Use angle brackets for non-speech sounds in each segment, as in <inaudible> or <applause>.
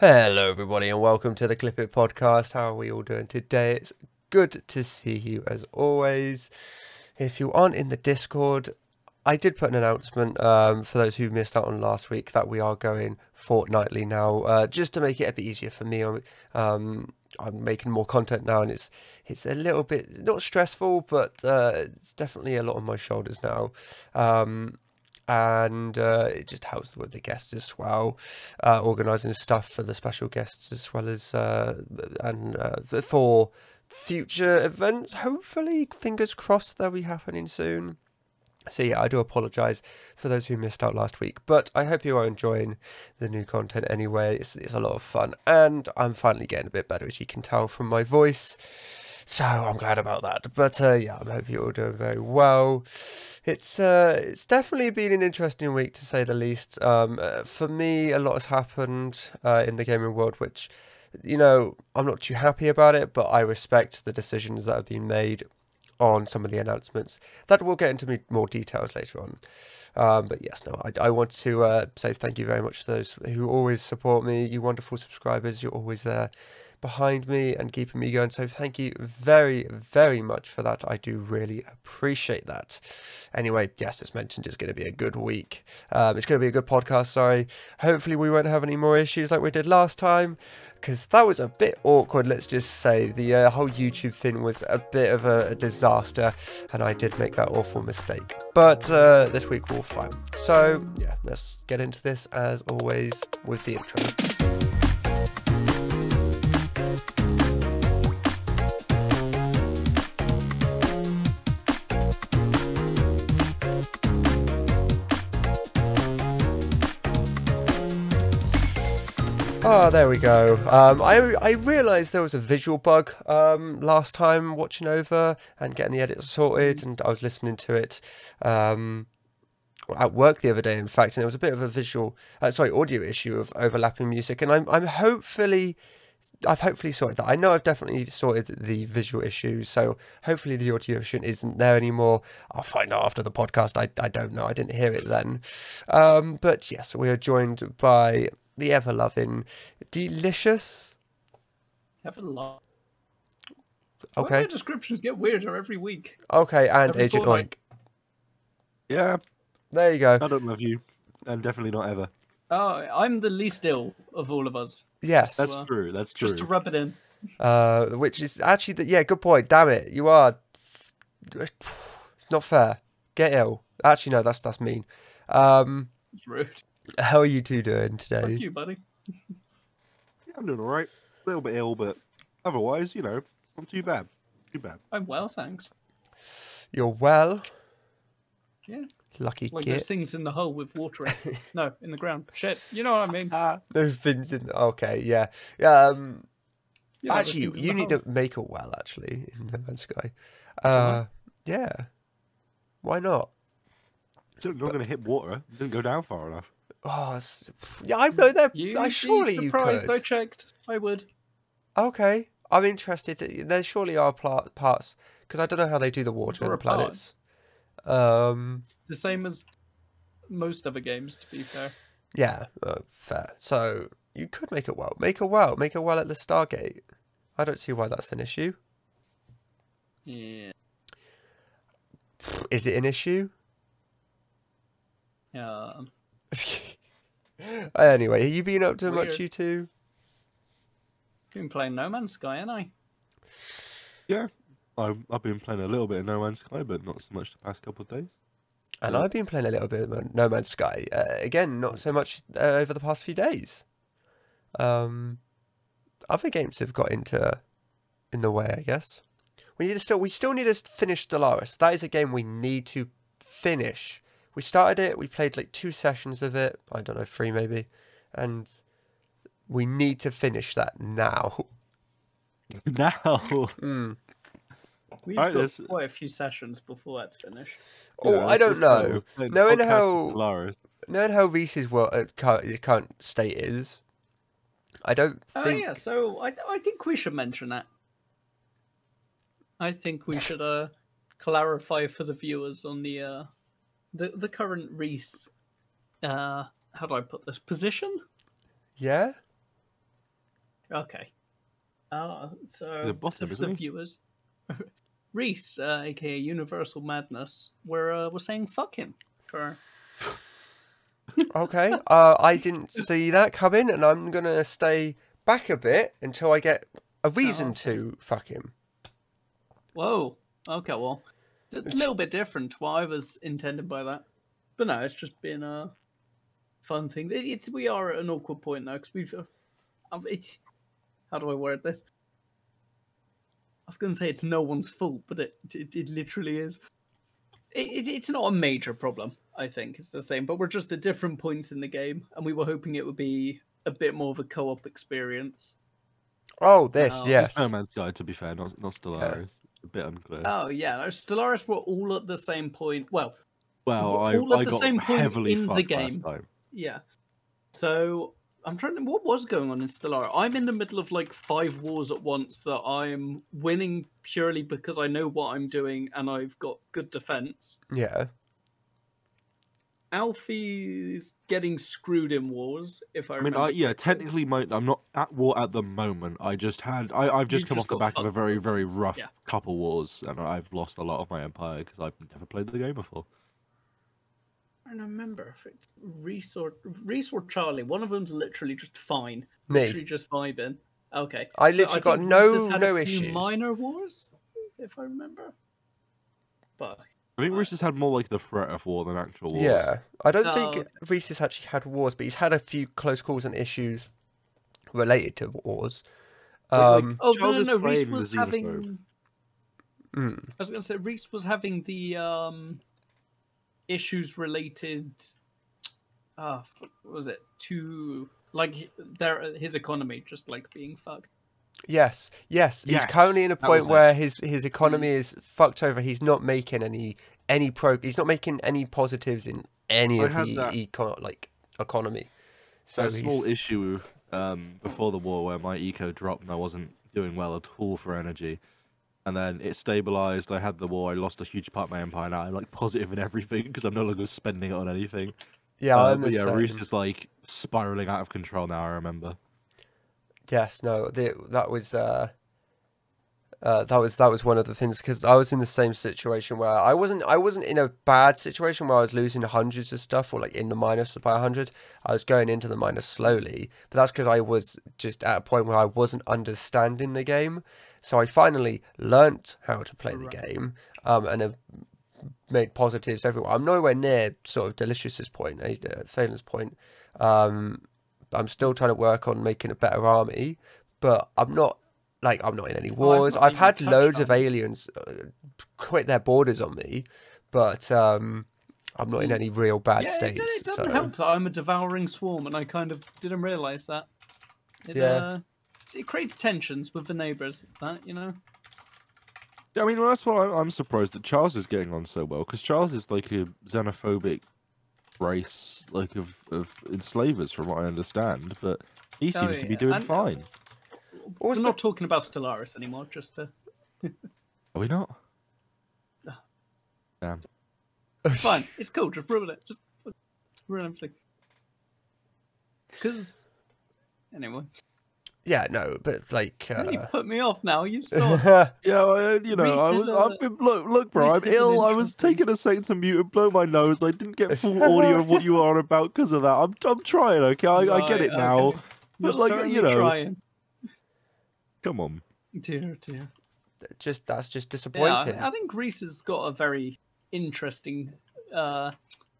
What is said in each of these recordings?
Hello, everybody, and welcome to the Clip It podcast. How are we all doing today? It's good to see you as always. If you aren't in the Discord, I did put an announcement um, for those who missed out on last week that we are going fortnightly now, uh, just to make it a bit easier for me. Um, I'm making more content now, and it's it's a little bit not stressful, but uh, it's definitely a lot on my shoulders now. Um, and uh, it just helps with the guests as well, uh, organising stuff for the special guests as well as uh, and uh, for future events. Hopefully, fingers crossed, they'll be happening soon. So yeah, I do apologise for those who missed out last week, but I hope you are enjoying the new content anyway. It's, it's a lot of fun, and I'm finally getting a bit better, as you can tell from my voice. So I'm glad about that. But uh, yeah, I hope you're all doing very well. It's uh, it's definitely been an interesting week to say the least. Um, uh, for me, a lot has happened uh, in the gaming world, which you know I'm not too happy about it, but I respect the decisions that have been made on some of the announcements. That we'll get into more details later on. Um, but yes, no, I, I want to uh, say thank you very much to those who always support me. You wonderful subscribers, you're always there behind me and keeping me going. So thank you very, very much for that. I do really appreciate that. Anyway, yes, as mentioned, it's going to be a good week. Um, it's going to be a good podcast. Sorry. Hopefully, we won't have any more issues like we did last time because that was a bit awkward. Let's just say the uh, whole YouTube thing was a bit of a, a, disaster, and I did make that awful mistake. But uh, this week we'll fine. So yeah, let's get into this as always with the intro. Oh, there we go. Um, I I realised there was a visual bug um, last time watching over and getting the edit sorted, and I was listening to it um, at work the other day, in fact, and there was a bit of a visual, uh, sorry, audio issue of overlapping music, and I'm I'm hopefully. I've hopefully sorted that. I know I've definitely sorted the visual issues, so hopefully the audio issue isn't there anymore. I'll find out after the podcast. I, I don't know. I didn't hear it then. Um, but yes, we are joined by the ever loving, delicious. Ever love. Okay. descriptions get weirder every week. Okay, and every Agent Oink. Yeah. There you go. I don't love you, and definitely not ever. Oh, I'm the least ill of all of us. Yes, that's so, uh, true. That's true. Just to rub it in. Uh, which is actually the, yeah, good point. Damn it, you are. It's not fair. Get ill. Actually, no, that's that's mean. Um, it's rude. How are you two doing today? Thank you, buddy. yeah, I'm doing all right. A little bit ill, but otherwise, you know, not too bad. Too bad. I'm well, thanks. You're well. Yeah. Lucky like git. those things in the hole with water in. <laughs> no, in the ground. Shit, you know what I mean. Uh, <laughs> those things in. The... Okay, yeah, yeah. Um, you know, actually, you, you need hole. to make a well. Actually, in the Man's Sky. Uh, yeah. Why not? It's not going to hit water. It didn't go down far enough. Oh, yeah, I know that. You I surely you could. I checked. I would. Okay, I'm interested. There surely are parts because I don't know how they do the water in the planets. Um, it's the same as most other games, to be fair. Yeah, uh, fair. So you could make a well. Make a well. Make a well at the Stargate. I don't see why that's an issue. Yeah. Is it an issue? Yeah. <laughs> anyway, have you been up to Weird. much, you two? Been playing No Man's Sky, haven't I? Yeah, I, I've been playing a little bit of No Man's Sky, but not so much the past couple of days. And yeah. I've been playing a little bit of No Man's Sky. Uh, again, not so much uh, over the past few days. Um, other games have got into in the way, I guess. We need to still we still need to finish Stellaris. That is a game we need to finish we started it. We played like two sessions of it. I don't know, three maybe, and we need to finish that now. <laughs> Now. Mm. We've right, got there's... quite a few sessions before that's finished. Oh, yeah, I don't know. Knowing how knowing how Reese's world uh, current, current state is, I don't. Oh think... yeah, so I I think we should mention that. I think we <laughs> should uh clarify for the viewers on the uh the the current Reese, uh, how do I put this position? Yeah. Okay. Uh, so He's a bottom, for isn't the he? viewers, <laughs> Reese, uh, aka Universal Madness, we're uh, we're saying fuck him for <laughs> Okay. Uh, I didn't see that coming, and I'm gonna stay back a bit until I get a reason okay. to fuck him. Whoa. Okay, well, it's a little bit different to what I was intended by that, but no, it's just been a fun thing. It, it's we are at an awkward point now because we've. Uh, um, it's how do I word this? I was going to say it's no one's fault, but it it, it literally is. It, it, it's not a major problem, I think. It's the thing, but we're just at different points in the game, and we were hoping it would be a bit more of a co-op experience. Oh, this, No. yes. No Man's Guide, to be fair, not not Stellaris. A bit unclear. Oh yeah, no, Stellaris were all at the same point. Well, well, I, all at I the got same point heavily in the game. last time. Yeah. So I'm trying to. What was going on in Stellaris? I'm in the middle of like five wars at once that I'm winning purely because I know what I'm doing and I've got good defense. Yeah. Alfie's getting screwed in wars. If I, I mean, remember. I, yeah, technically, my, I'm not at war at the moment. I just had, I, I've just You come just off the got back of a very, very rough Yeah. couple wars, and I've lost a lot of my empire because I've never played the game before. I don't remember if it's Reese or Reese or Charlie. One of them's literally just fine. Me. Literally just vibing. Okay. I So literally got no- had no a few issues. Minor wars, if I remember. But I think Right. Reese has had more like the threat of war than actual war. Yeah. I don't think okay. Reese has actually had wars, but he's had a few close calls and issues related to wars. But, like, Um, Oh Charles no, no, no. Reese was having. mm, I was gonna say Reese was having the um issues related. Uh, what was it to like their his economy just like being fucked? Yes, yes. He's currently in a point was it. where his his economy is fucked over. He's not making any any pro. He's not making any positives in any I of the that- econ like economy. So a small issue um, before the war where my eco dropped and I wasn't doing well at all for energy. And then it stabilized. I had the war. I lost a huge part of my empire. Now I'm like positive in everything <laughs> because I'm no longer spending it on anything. yeah, Uh, yeah, Reese is like spiraling out of control now. I remember. Yes, no, the, that was uh, uh, that was that was one of the things because I was in the same situation where I wasn't I wasn't in a bad situation where I was losing hundreds of stuff or like in the minus by a hundred. I was going into the minus slowly, but that's because I was just at a point where I wasn't understanding the game. So I finally learnt how to play the game, um, and have made positives everywhere. I'm nowhere near sort of Delicious's point, eh, uh, Phelan's point. Um, I'm still trying to work on making a better army, but I'm not like I'm not in any I've wars. not I've had loads of on it. aliens uh, quit their borders on me, but um, I'm not in Mm. any real bad yeah, states. it doesn't so help that I'm a devouring swarm, and I kind of didn't realize that. It, Yeah. uh, it creates tensions with the neighbors. That you know. Yeah, I mean, well, that's why I'm, I'm surprised that Charles is getting on so well because Charles is like a xenophobic race, like of, of enslavers, from what I understand. But he Oh, seems to be doing and- fine. What was We're the- not talking about Stellaris anymore. Just to Are we not? Ah. Damn. <laughs> fine. It's cool. Just ruin it. Just ruin everything. Because anyway, yeah, no, but like. you Uh... put me off now. You <laughs> saw. Yeah, well, you know, I was, a... I've been, look, look, bro, Reese I'm ill. I was taking a second to mute and blow my nose. I didn't get full audio of what you <laughs> are about because of that. I'm, I'm trying, okay? I, I get it now. okay. But, You're like, you know- trying. Come on. Dear, dear. just that's just disappointing. I, I think Reese has got a very interesting uh,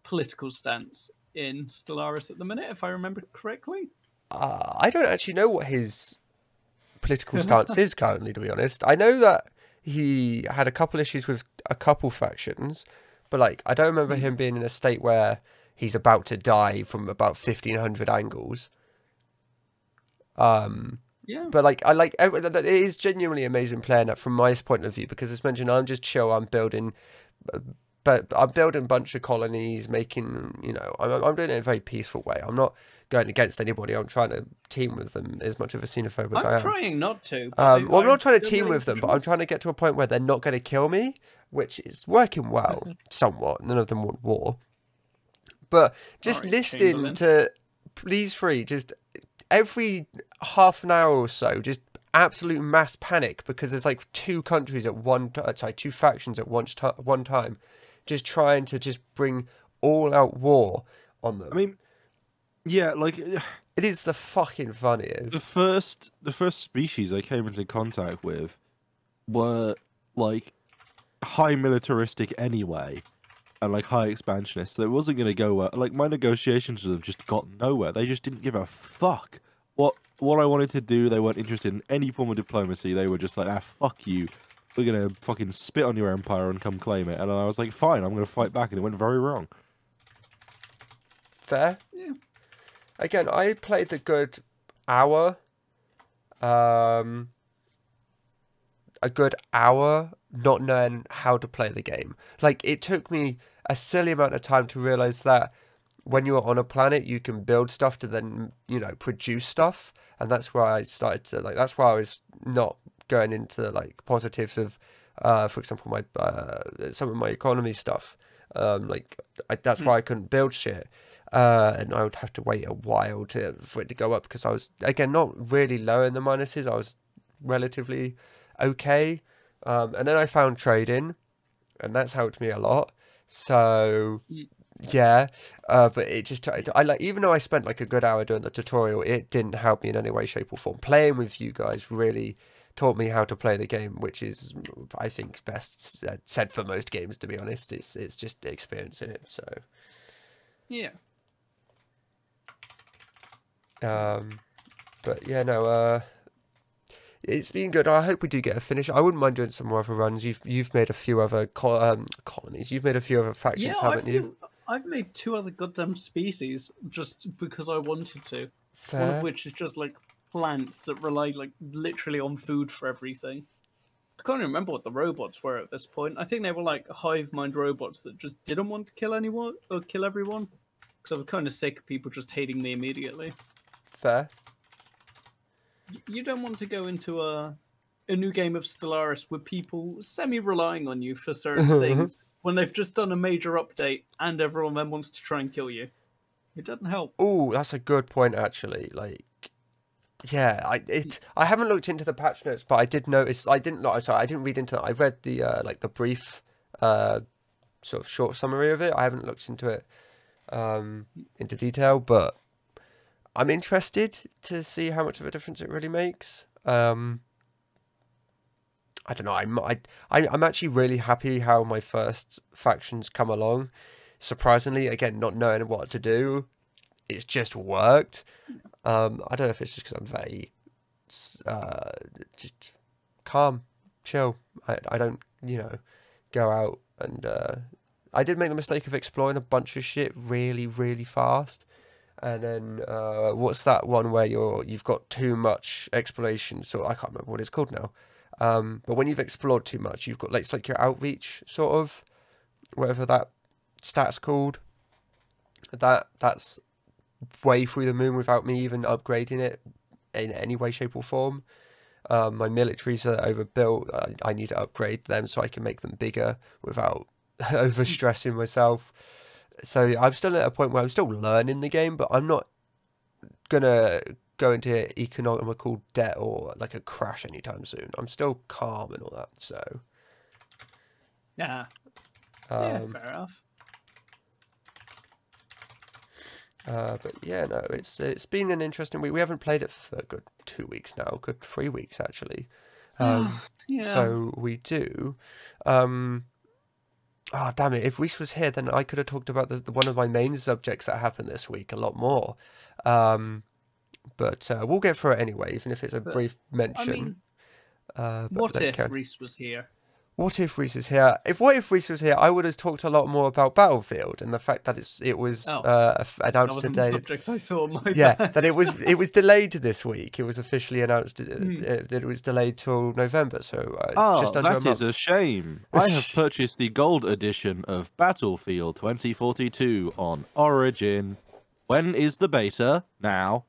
political stance in Stellaris at the minute, if I remember correctly. Uh, I don't actually know what his political stance is currently, to be honest. I know that he had a couple issues with a couple factions, but like I don't remember him being in a state where he's about to die from about fifteen hundred angles. Um, Yeah. but like I like ev- th- th- it is genuinely amazing playing that from my point of view because as mentioned, I'm just chill. I'm building, uh, but I'm building a bunch of colonies, making you know, I'm I'm doing it in a very peaceful way. I'm not going against anybody. I'm trying to team with them as much of a xenophobe as I I'm am. trying not to. but Um, I- well, I'm not trying to team with have them, but I'm trying to get to a point where they're not going to kill me, which is working well, somewhat. None of them want war. But just Alright, listening to these three, just every half an hour or so, just absolute mass panic because there's like two countries at one, t- uh, sorry, two factions at one, t- one time, just trying to just bring all out war on them. I mean, yeah, like it is the fucking funniest. the first the first species I came into contact with were like high militaristic anyway and like high expansionist. So it wasn't going to go well. Like my negotiations with them just got nowhere. They just didn't give a fuck what what I wanted to do. They weren't interested in any form of diplomacy. They were just like, ah, fuck you. We're gonna fucking spit on your empire and come claim it. And I was like, fine, I'm gonna fight back. And it went very wrong. Fair. Again, I played the good hour. Um, a good hour not knowing how to play the game. Like it took me a silly amount of time to realize that when you're on a planet, you can build stuff to then you know produce stuff, and that's why I started to like. That's why I was not going into like positives of, uh, for example, my uh, some of my economy stuff. Um, like I, that's Hmm. why I couldn't build shit. Uh, and I would have to wait a while to for it to go up because I was again not really low in the minuses. I was relatively okay. Um, and then I found trading, and that's helped me a lot. So yeah, uh, but it just I like even though I spent like a good hour doing the tutorial, it didn't help me in any way, shape, or form. Playing with you guys really taught me how to play the game, which is I think best said for most games. To be honest, it's it's just experiencing it. So Yeah. Um, but yeah, no, uh. It's been good. I hope we do get a finish. I wouldn't mind doing some more other runs. You've you've made a few other co- um, colonies. You've made a few other factions, Yeah, haven't I've, you? I've made two other goddamn species just because I wanted to. One of which is just like plants that rely like literally on food for everything. I can't even remember what the robots were at this point. I think they were like hive mind robots that just didn't want to kill anyone or kill everyone. Because I was kind of sick of people just hating me immediately. Fair. You don't want to go into a a new game of Stellaris with people semi relying on you for certain <laughs> things when they've just done a major update and everyone then wants to try and kill you. It doesn't help. Oh, that's a good point actually. Like, yeah, I it I haven't looked into the patch notes, but I did notice. I didn't know. Sorry, I didn't read into. it. I read the uh, like the brief, uh, sort of short summary of it. I haven't looked into it, um, into detail, but I'm interested to see how much of a difference it really makes. Um, I don't know. I'm I, I'm actually really happy how my first factions come along. Surprisingly, again, not knowing what to do, it's just worked. Um, I don't know if it's just because I'm very, uh, just calm, chill. I I don't you know, go out and uh, I did make the mistake of exploring a bunch of shit really really fast. And then uh, what's that one where you're you've got too much exploration? So I can't remember what it's called now. Um, but when you've explored too much, you've got like it's like your outreach sort of, whatever that stat's called. That that's way through the moon without me even upgrading it in any way, shape, or form. Um, my militaries are overbuilt. I, I need to upgrade them so I can make them bigger without <laughs> overstressing myself. So I'm still at a point where I'm still learning the game, but I'm not gonna go into economical debt or like a crash anytime soon. I'm still calm and all that. So, Yeah, um, yeah, fair enough. Uh, but yeah, no, it's it's been an interesting week. We haven't played it for a good two weeks now, good three weeks actually. <sighs> Um, Yeah. So we do. Um, oh damn it! If Reese was here, then I could have talked about the, the one of my main subjects that happened this week a lot more. Um, but uh, we'll get through it anyway, even if it's a But, brief I mention. mean, uh, what if can- Reese was here? What if Reese is here? If what if Reese was here, I would have talked a lot more about Battlefield and the fact that it's it was Oh. uh, f- That announced the today. subject I thought. My yeah, bad. that it was it was delayed this week. It was officially announced uh, Hmm. uh, that it was delayed till November. So uh, Oh, just under a that month. is a shame. <laughs> I have purchased the gold edition of Battlefield 2042 on Origin. When is the beta? Now.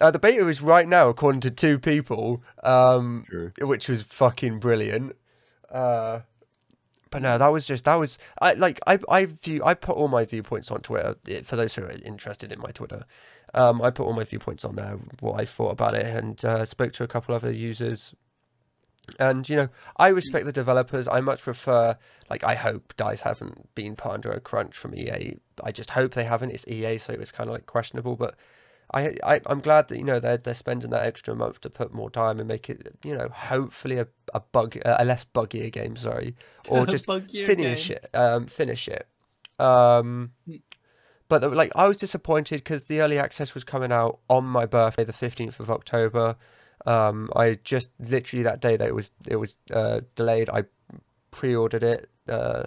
Uh, the beta is right now, according to two people, um, True. which was fucking brilliant. Uh, but no, that was just that was I like I I view I put all my viewpoints on Twitter eh, for those who are interested in my Twitter. Um, I put all my viewpoints on there, what I thought about it, and uh, spoke to a couple other users. And you know, I respect the developers. I much prefer, like, I hope Dice haven't been put under a crunch from EA. I just hope they haven't. It's EA, so it's kind of like questionable. But I, I, I'm glad that you know they're they're spending that extra month to put more time and make it, you know, hopefully a a bug a less buggier game. Sorry, <laughs> or just finish game. it. Um, finish it. Um, but like I was disappointed because the early access was coming out on my birthday, the fifteenth of October. Um, I just literally that day that it was it was uh, delayed. I pre-ordered it, uh,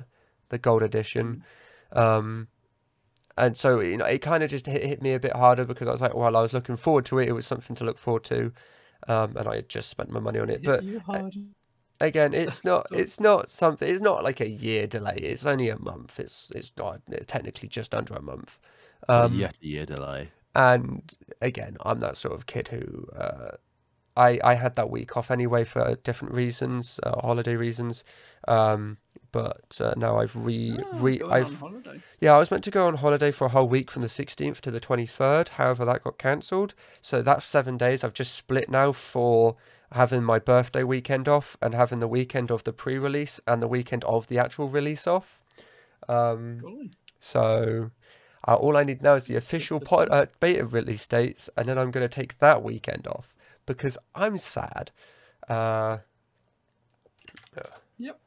the gold edition, um, and so you know it kind of just hit, hit me a bit harder because I was like, well, I was looking forward to it. It was something to look forward to, um, and I had just spent my money on it. But again <laughs> it's not it's not something it's not like a year delay it's only a month it's it's not technically just under a month um yet a year delay. and again i'm that sort of kid who uh i i had that week off anyway for different reasons uh, holiday reasons um but uh, now i've re Ah, re i've on holiday. yeah, I was meant to go on holiday for a whole week from the 16th to the 23rd. However, that got cancelled. So that's seven days. I've just split now for having my birthday weekend off and having the weekend of the pre release and the weekend of the actual release off. Um, Golly. so uh, all I need now is the official pod, uh, beta release dates, and then I'm going to take that weekend off because I'm sad. Uh, Yep.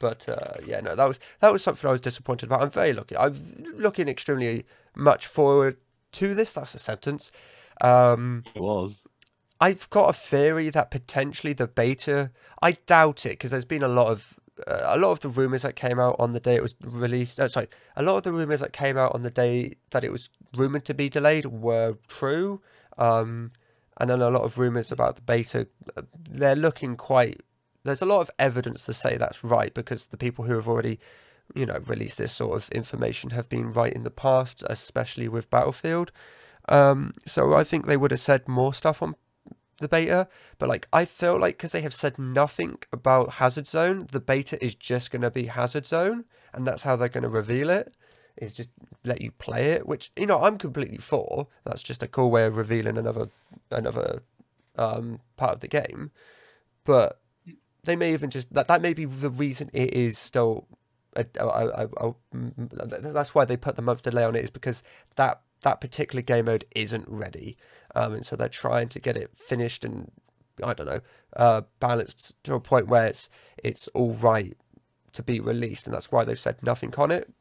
But uh, yeah, no, that was that was something I was disappointed about. I'm very lucky. I'm looking extremely much forward to this. That's a sentence. Um, It was. I've got a theory that potentially the beta. I doubt it because there's been a lot of uh, a lot of the rumors that came out on the day it was released. Uh, sorry, a lot of the rumors that came out on the day that it was rumored to be delayed were true. Um, and then a lot of rumors about the beta. uh, They're looking quite. There's a lot of evidence to say that's right because the people who have already, you know, released this sort of information have been right in the past, especially with Battlefield. Um, so I think they would have said more stuff on the beta, but like I feel like because they have said nothing about Hazard Zone, the beta is just going to be Hazard Zone, and that's how they're going to reveal it. Is just let you play it, which you know I'm completely for. That's just a cool way of revealing another another um, part of the game. But they may even just that that may be the reason it is still. A, a, a, a- that's why they put the month delay on it is because that that particular game mode isn't ready, um, and so they're trying to get it finished and I don't know uh, balanced to a point where it's it's all right to be released, and that's why they've said nothing on it.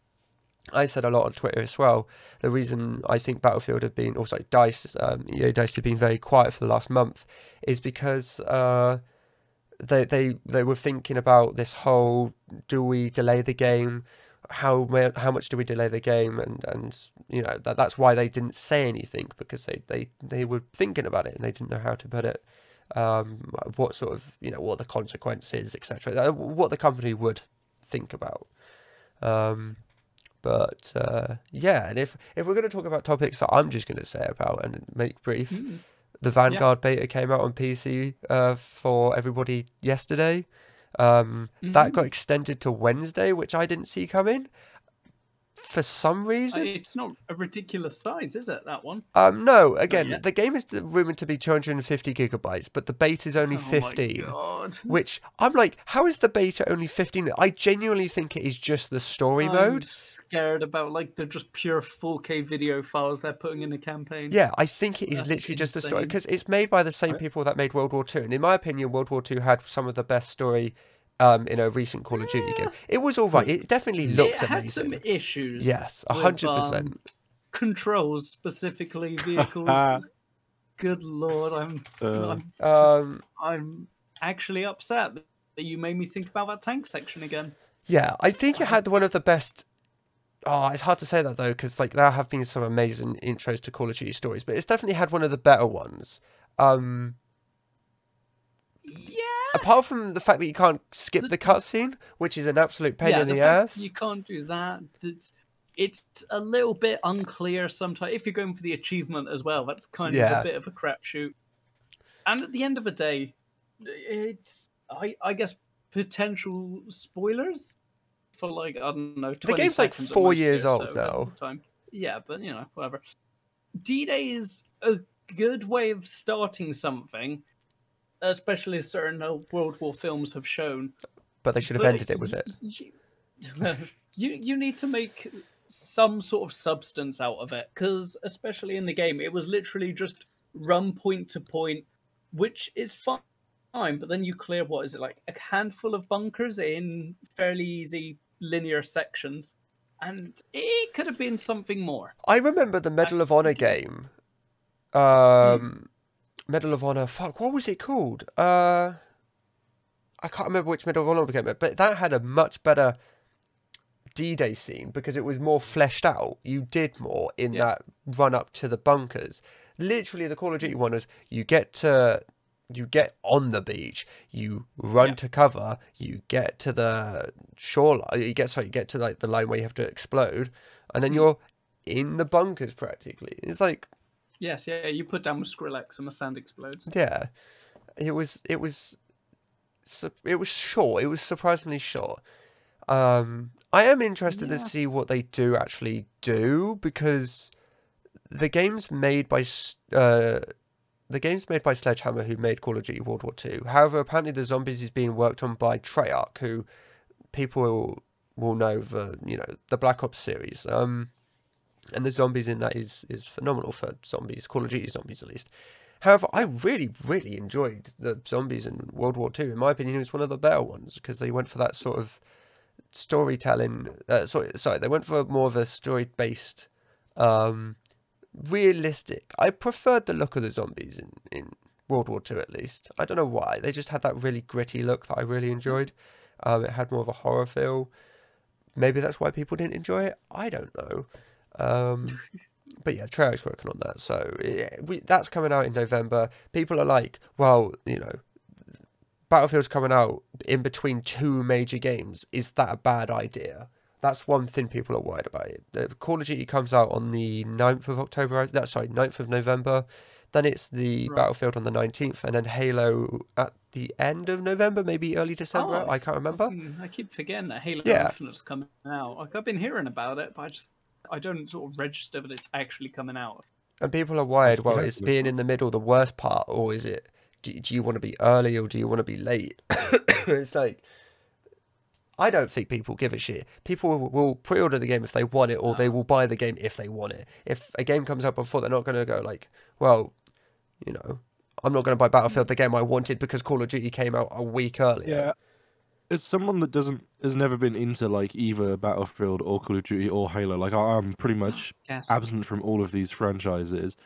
I said a lot on Twitter as well. The reason I think Battlefield have been, also Dice, um, EA Dice have been very quiet for the last month, is because uh, they they they were thinking about this whole: do we delay the game? How how much do we delay the game? And and you know that that's why they didn't say anything because they they they were thinking about it and they didn't know how to put it. Um, what sort of you know what the consequences, etc. What the company would think about. Um, but uh, yeah, and if if we're going to talk about topics that I'm just going to say about and make brief, Mm. The Vanguard beta came out on PC uh, for everybody yesterday. Um, That got extended to Wednesday, which I didn't see coming. For some reason, It's not a ridiculous size, is it? That one. um, no. Again, the game is rumored to be 250 gigabytes, but the beta is only Oh my 15. God. <laughs> Which I'm like, how is the beta only 15? I genuinely think it is just the story I'm mode. scared about like the just pure 4K video files they're putting in the campaign. Yeah, I think it is That's literally just the story because it's made by the same people that made World War Two, and in my opinion, World War Two had some of the best story um, in a recent Call of Duty game. It was all right. It definitely looked it looked had some issues. Yes, a with, hundred um, percent. Controls specifically <laughs> vehicles. Good lord, I'm Uh, I'm, just- Um, I'm actually upset that you made me think about that tank section again. yeah, I think it had one of the best. Oh, it's hard to say that though, because like there have been some amazing intros to Call of Duty stories, but it's definitely had one of the better ones. Um, Yeah. Apart from the fact that you can't skip the cutscene, which is an absolute pain yeah, in the, fact ass. You can't do that. It's it's a little bit unclear sometimes. If you're going for the achievement as well, that's kind of a bit of a crapshoot. And at the end of the day, it's I I guess potential spoilers for like I don't know. 20 game's like four years here, old so now. Yeah, but you know whatever. D-Day is a good way of starting something, especially certain uh, World War films have shown. But they should have But ended it with it. <laughs> You, <laughs> you you need to make some sort of substance out of it because especially in the game it was literally just run point to point which is fine but then you clear what is it like a handful of bunkers in fairly easy linear sections and it could have been something more I remember the Medal of Honor game. Um, Medal of Honor. Fuck, what was it called? Uh, I can't remember which Medal of Honor became it, but that had a much better D-Day scene because it was more fleshed out. You did more in Yeah. that run up to the bunkers. Literally, the Call of Duty one is you get to you get on the beach, you run Yeah. to cover, you get to the shoreline, you get sorry, you get to like the line where you have to explode, and then Mm. you're in the bunkers practically. It's like yes yeah you put down with skrillex and the sand explodes yeah, it was it was su- it was short. It was surprisingly short. Um, I am interested to see what they do actually do because the game's made by uh, the game's made by Sledgehammer, who made Call of Duty World War Two. However, apparently the zombies is being worked on by Treyarch, who people will, will know the you know the Black Ops series. Um, and the zombies in that is is phenomenal for zombies, Call of Duty zombies at least. However, I really, really enjoyed the zombies in World War Two. In my opinion, it was one of the better ones because they went for that sort of storytelling. Uh, sorry, sorry, they went for more of a story-based, um, realistic. I preferred the look of the zombies in in World War Two at least. I don't know why. They just had that really gritty look that I really enjoyed. Um, it had more of a horror feel. Maybe that's why people didn't enjoy it. I don't know. Um, but yeah, Treyarch's working on that, so yeah, we, that's coming out in November. People are like, well, you know, Battlefield's coming out in between two major games. Is that a bad idea? That's one thing people are worried about. It. The Call of Duty comes out on the 9th of October. That's sorry, 9th of November. Then it's the Right. Battlefield on the 19th, and then Halo at the end of November, maybe early December. Oh, I can't remember. Hmm, I keep forgetting that Halo Yeah. Infinite's coming out. Like I've been hearing about it, but I just I don't sort of register that it's actually coming out. And people are worried, well, is it's being in the middle the worst part, or is it, do, do you want to be early or do you want to be late? <coughs> it's like, I don't think people give a shit. People will, will pre order the game if they want it, or they will buy the game if they want it. If a game comes out before, they're not going to go, like, well, you know, I'm not going to buy Battlefield, the game I wanted, because Call of Duty came out a week earlier. Yeah. As someone that doesn't has never been into like either Battlefield or Call of Duty or Halo, like I- I'm pretty oh, much Yes. absent from all of these franchises.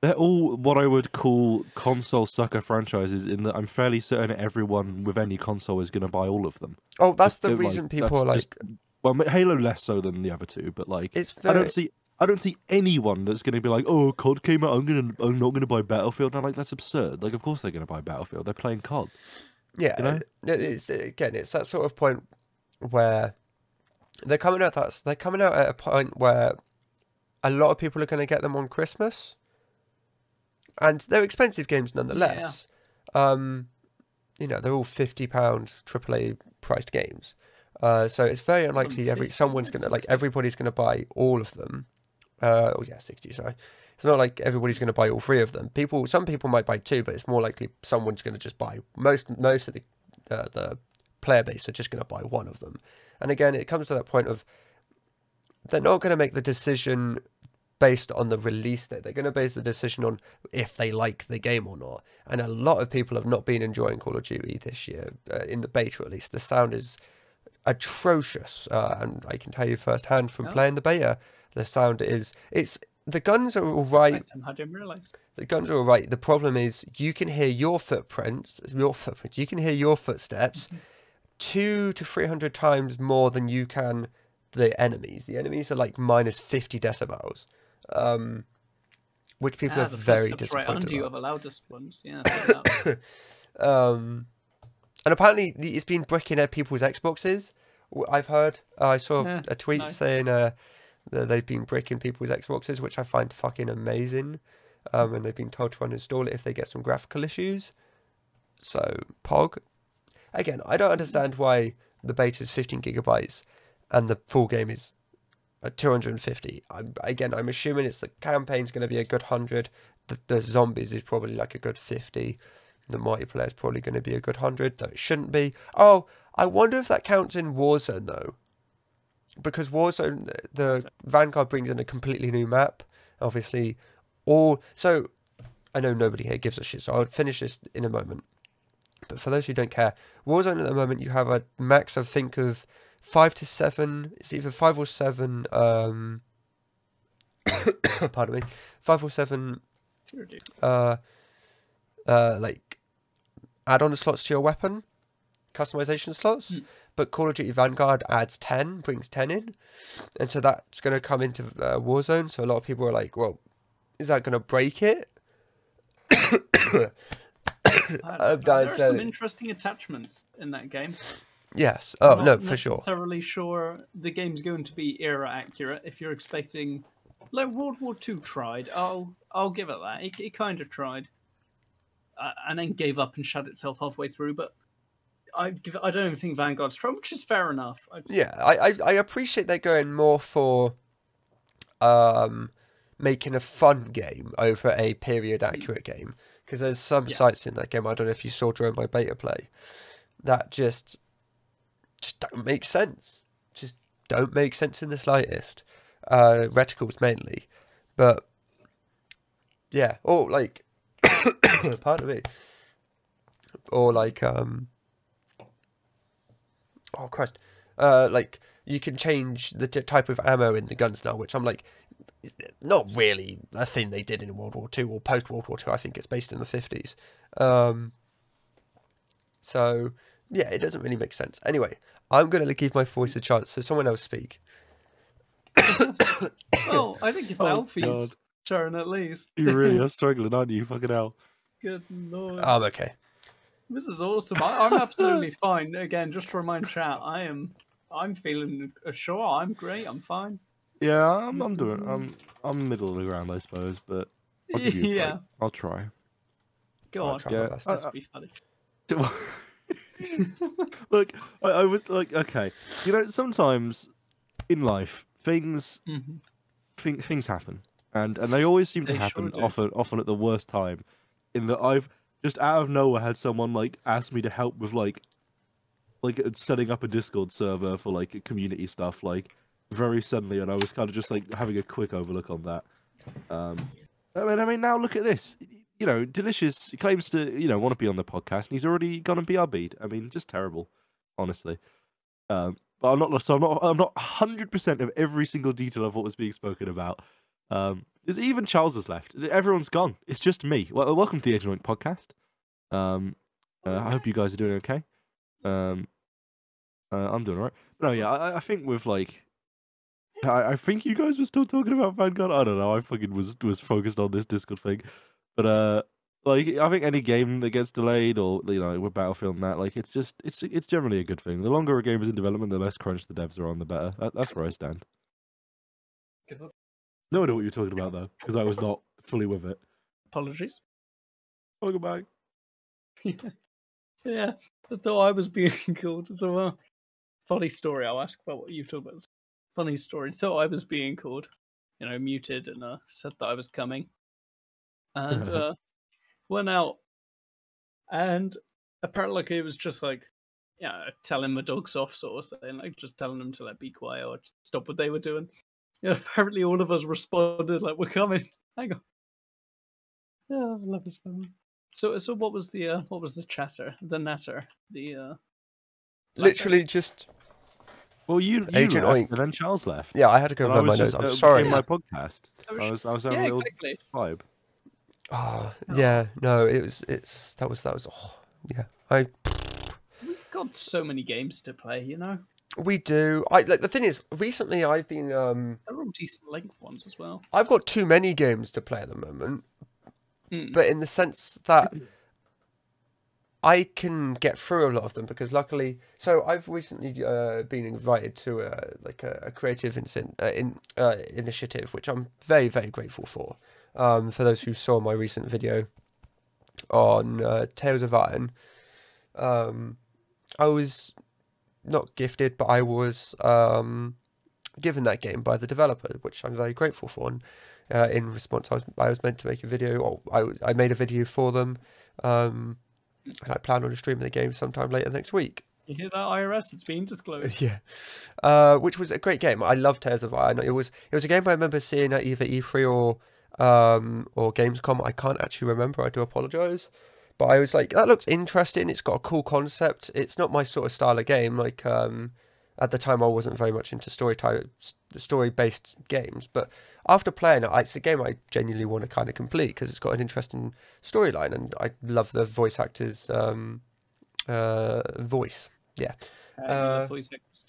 They're all what I would call console sucker franchises. In that I'm fairly certain everyone with any console is going to buy all of them. Oh, that's Just the to, like, reason people are like, just- Well, Halo less so than the other two, but like it's I don't see. I don't see anyone that's going to be like, "Oh, COD came out. I'm gonna. I'm not going to buy Battlefield." And I'm like, "That's absurd." Like, of course they're going to buy Battlefield. They're playing COD. Yeah, you know? it's again, it's that sort of point where they're coming out. That's they're coming out at a point where a lot of people are going to get them on Christmas, and they're expensive games nonetheless. Um, you know, they're all fifty pound AAA priced games, uh, so it's very unlikely every someone's going to like everybody's going to buy all of them. Uh, oh yeah, sixty. Sorry. It's not like everybody's going to buy all three of them. People, some people might buy two, but it's more likely someone's going to just buy most. Most of the uh, the player base are just going to buy one of them. And again, it comes to that point of they're not going to make the decision based on the release date. They're going to base the decision on if they like the game or not. And a lot of people have not been enjoying Call of Duty this year, uh, in the beta at least. The sound is atrocious, uh, and I can tell you firsthand from Oh. playing the beta, the sound is it's the guns are all right. I didn't realize. The guns are all right. The problem is you can hear your footprints, your footprints. You can hear your footsteps two to three hundred times more than you can the enemies. The enemies are like minus fifty decibels, um, which people ah, are very footsteps right disappointed under you loudest ones. Yeah. check it out. Um, and apparently it's been bricking at people's Xboxes. I've heard. Uh, I saw Yeah, a tweet nice. saying uh, that they've been bricking people's Xboxes, which I find fucking amazing. Um, and they've been told to uninstall it if they get some graphical issues. So Pog. Again, I don't understand why the beta is 15 gigabytes and the full game is at 250. I'm, again, I'm assuming it's the campaign's going to be a good 100. The, the zombies is probably like a good 50. The multiplayer is probably going to be a good 100, though it shouldn't be. Oh, I wonder if that counts in Warzone, though. Because Warzone, the Vanguard brings in a completely new map. Obviously, all. So, I know nobody here gives a shit, so I'll finish this in a moment. But for those who don't care, Warzone at the moment, you have a max, I think, of five to seven. It's either five or seven. Um, <coughs> pardon me, five or seven. Uh, uh, like add-on slots to your weapon, customization slots. Hmm. But Call of Duty Vanguard adds ten, brings ten in, and so that's going to come into uh, Warzone. So a lot of people are like, "Well, is that going to break it?" <coughs> <coughs> Dying there are some interesting attachments in that game. Yes. Oh no, for sure. necessarily sure the game's going to be era accurate. If you're expecting, like World War Two tried, I'll I'll give it that. It, it kind of tried, uh, and then gave up and shut itself halfway through. But I give I don't even think Vanguard's tried, which is fair enough. I, Yeah, I, I I appreciate they're going more for um making a fun game over a period accurate game because there's some Yeah. sites in that game I don't know if you saw during my beta play that just just don't make sense. Just don't make sense in the slightest. Uh reticles mainly. But yeah, or like <coughs> pardon me. Or like um oh Christ, uh, like you can change the t- type of ammo in the guns now, which I'm like, not really a thing they did in World War Two or post World War Two. I think it's based in the fifties. Um, so yeah, it doesn't really make sense. Anyway, I'm gonna give my voice a chance, so someone else speak. <coughs> oh, I think it's Oh, Alfie's God. turn at least. You really are <laughs> struggling, aren't you? Fucking hell. Good lord. I'm okay. This is awesome. I, I'm absolutely <laughs> fine. Again, just to remind chat, I am. I'm feeling sure. I'm great. I'm fine. Yeah, I'm, I'm doing. uh, I'm I'm middle of the ground, I suppose, but I'll give you a yeah. break. I'll try. Go I'll on. try my Yeah, best. I- This will be funny. <laughs> Look, I, I was like, okay, you know, sometimes in life things Mhm. thing, things happen, and and they always seem to They sure happen do. often often at the worst time. In that I've just out of nowhere had someone like ask me to help with like like uh, setting up a Discord server for like community stuff like very suddenly, and I was kind of just like having a quick overlook on that. Um, I mean, I mean, now look at this. You know, Delicious claims to you know want to be on the podcast, and he's already gone and BRB'd. I mean, just terrible, honestly. Um, but I'm not. So I'm not. I'm not hundred percent of every single detail of what was being spoken about. Um, there's even Charles has left. Everyone's gone. It's just me. Well, welcome to the Edge Joint podcast. Um, uh, I hope you guys are doing okay. Um, uh, I'm doing alright. But no, yeah, I, I think with like, I, I think you guys were still talking about Vanguard. I don't know. I fucking was was focused on this Discord thing, but uh, like I think any game that gets delayed or you know with Battlefield and that, like it's just it's it's generally a good thing. The longer a game is in development, the less crunch the devs are on, the better. That, that's where I stand. No idea what you're talking about though, because I was not fully with it. Apologies. Welcome back. <laughs> yeah, I thought I was being <laughs> called as well. Funny story. I'll ask about what you've talked about. Funny story. Thought I was being called, you know, muted and uh, said that I was coming, and <laughs> uh, went out, and apparently like, it was just like, yeah, telling my dogs off sort of thing, like just telling them to like be quiet or stop what they were doing. Yeah, <laughs> apparently all of us responded like, "We're coming." Hang on. Yeah, I love this family. So, so what was the uh, what was the chatter, the natter, the uh, Literally just Well, you, you Agent left, Oink. and then Charles left. yeah. I had to go and and I run my was nose. just, I'm uh, sorry. my podcast. I was I was I was having yeah, a little exactly. vibe. Oh, Oh. yeah, no, it was it's that was that was oh, yeah. I We've got so many games to play, you know. We do. I like the thing is recently I've been um They're all decent length ones as well. I've got too many games to play at the moment, Mm. but in the sense that I can get through a lot of them because luckily, so I've recently uh, been invited to a like a, a creative insin, uh, in, uh, initiative, which I'm very very grateful for. Um, for those who saw my recent video on uh, Tales of Iron, um, I was not gifted, but I was um, given that game by the developer, which I'm very grateful for. And uh, in response, I was I was meant to make a video, or I I made a video for them, um, and I plan on streaming the game sometime later next week. You hear that, IRS? It's been disclosed. <laughs> Yeah, uh, which was a great game. I love Tales of Iron. It was it was a game I remember seeing at either E3 or um, or Gamescom. I can't actually remember. I do apologize. But I was like, that looks interesting. It's got a cool concept. It's not my sort of style of game. Like um, at the time, I wasn't very much into story type, story based games. But after playing it, it's a game I genuinely want to kind of complete because it's got an interesting storyline, and I love the voice actor's um, uh, voice. Yeah. Uh, voice actors.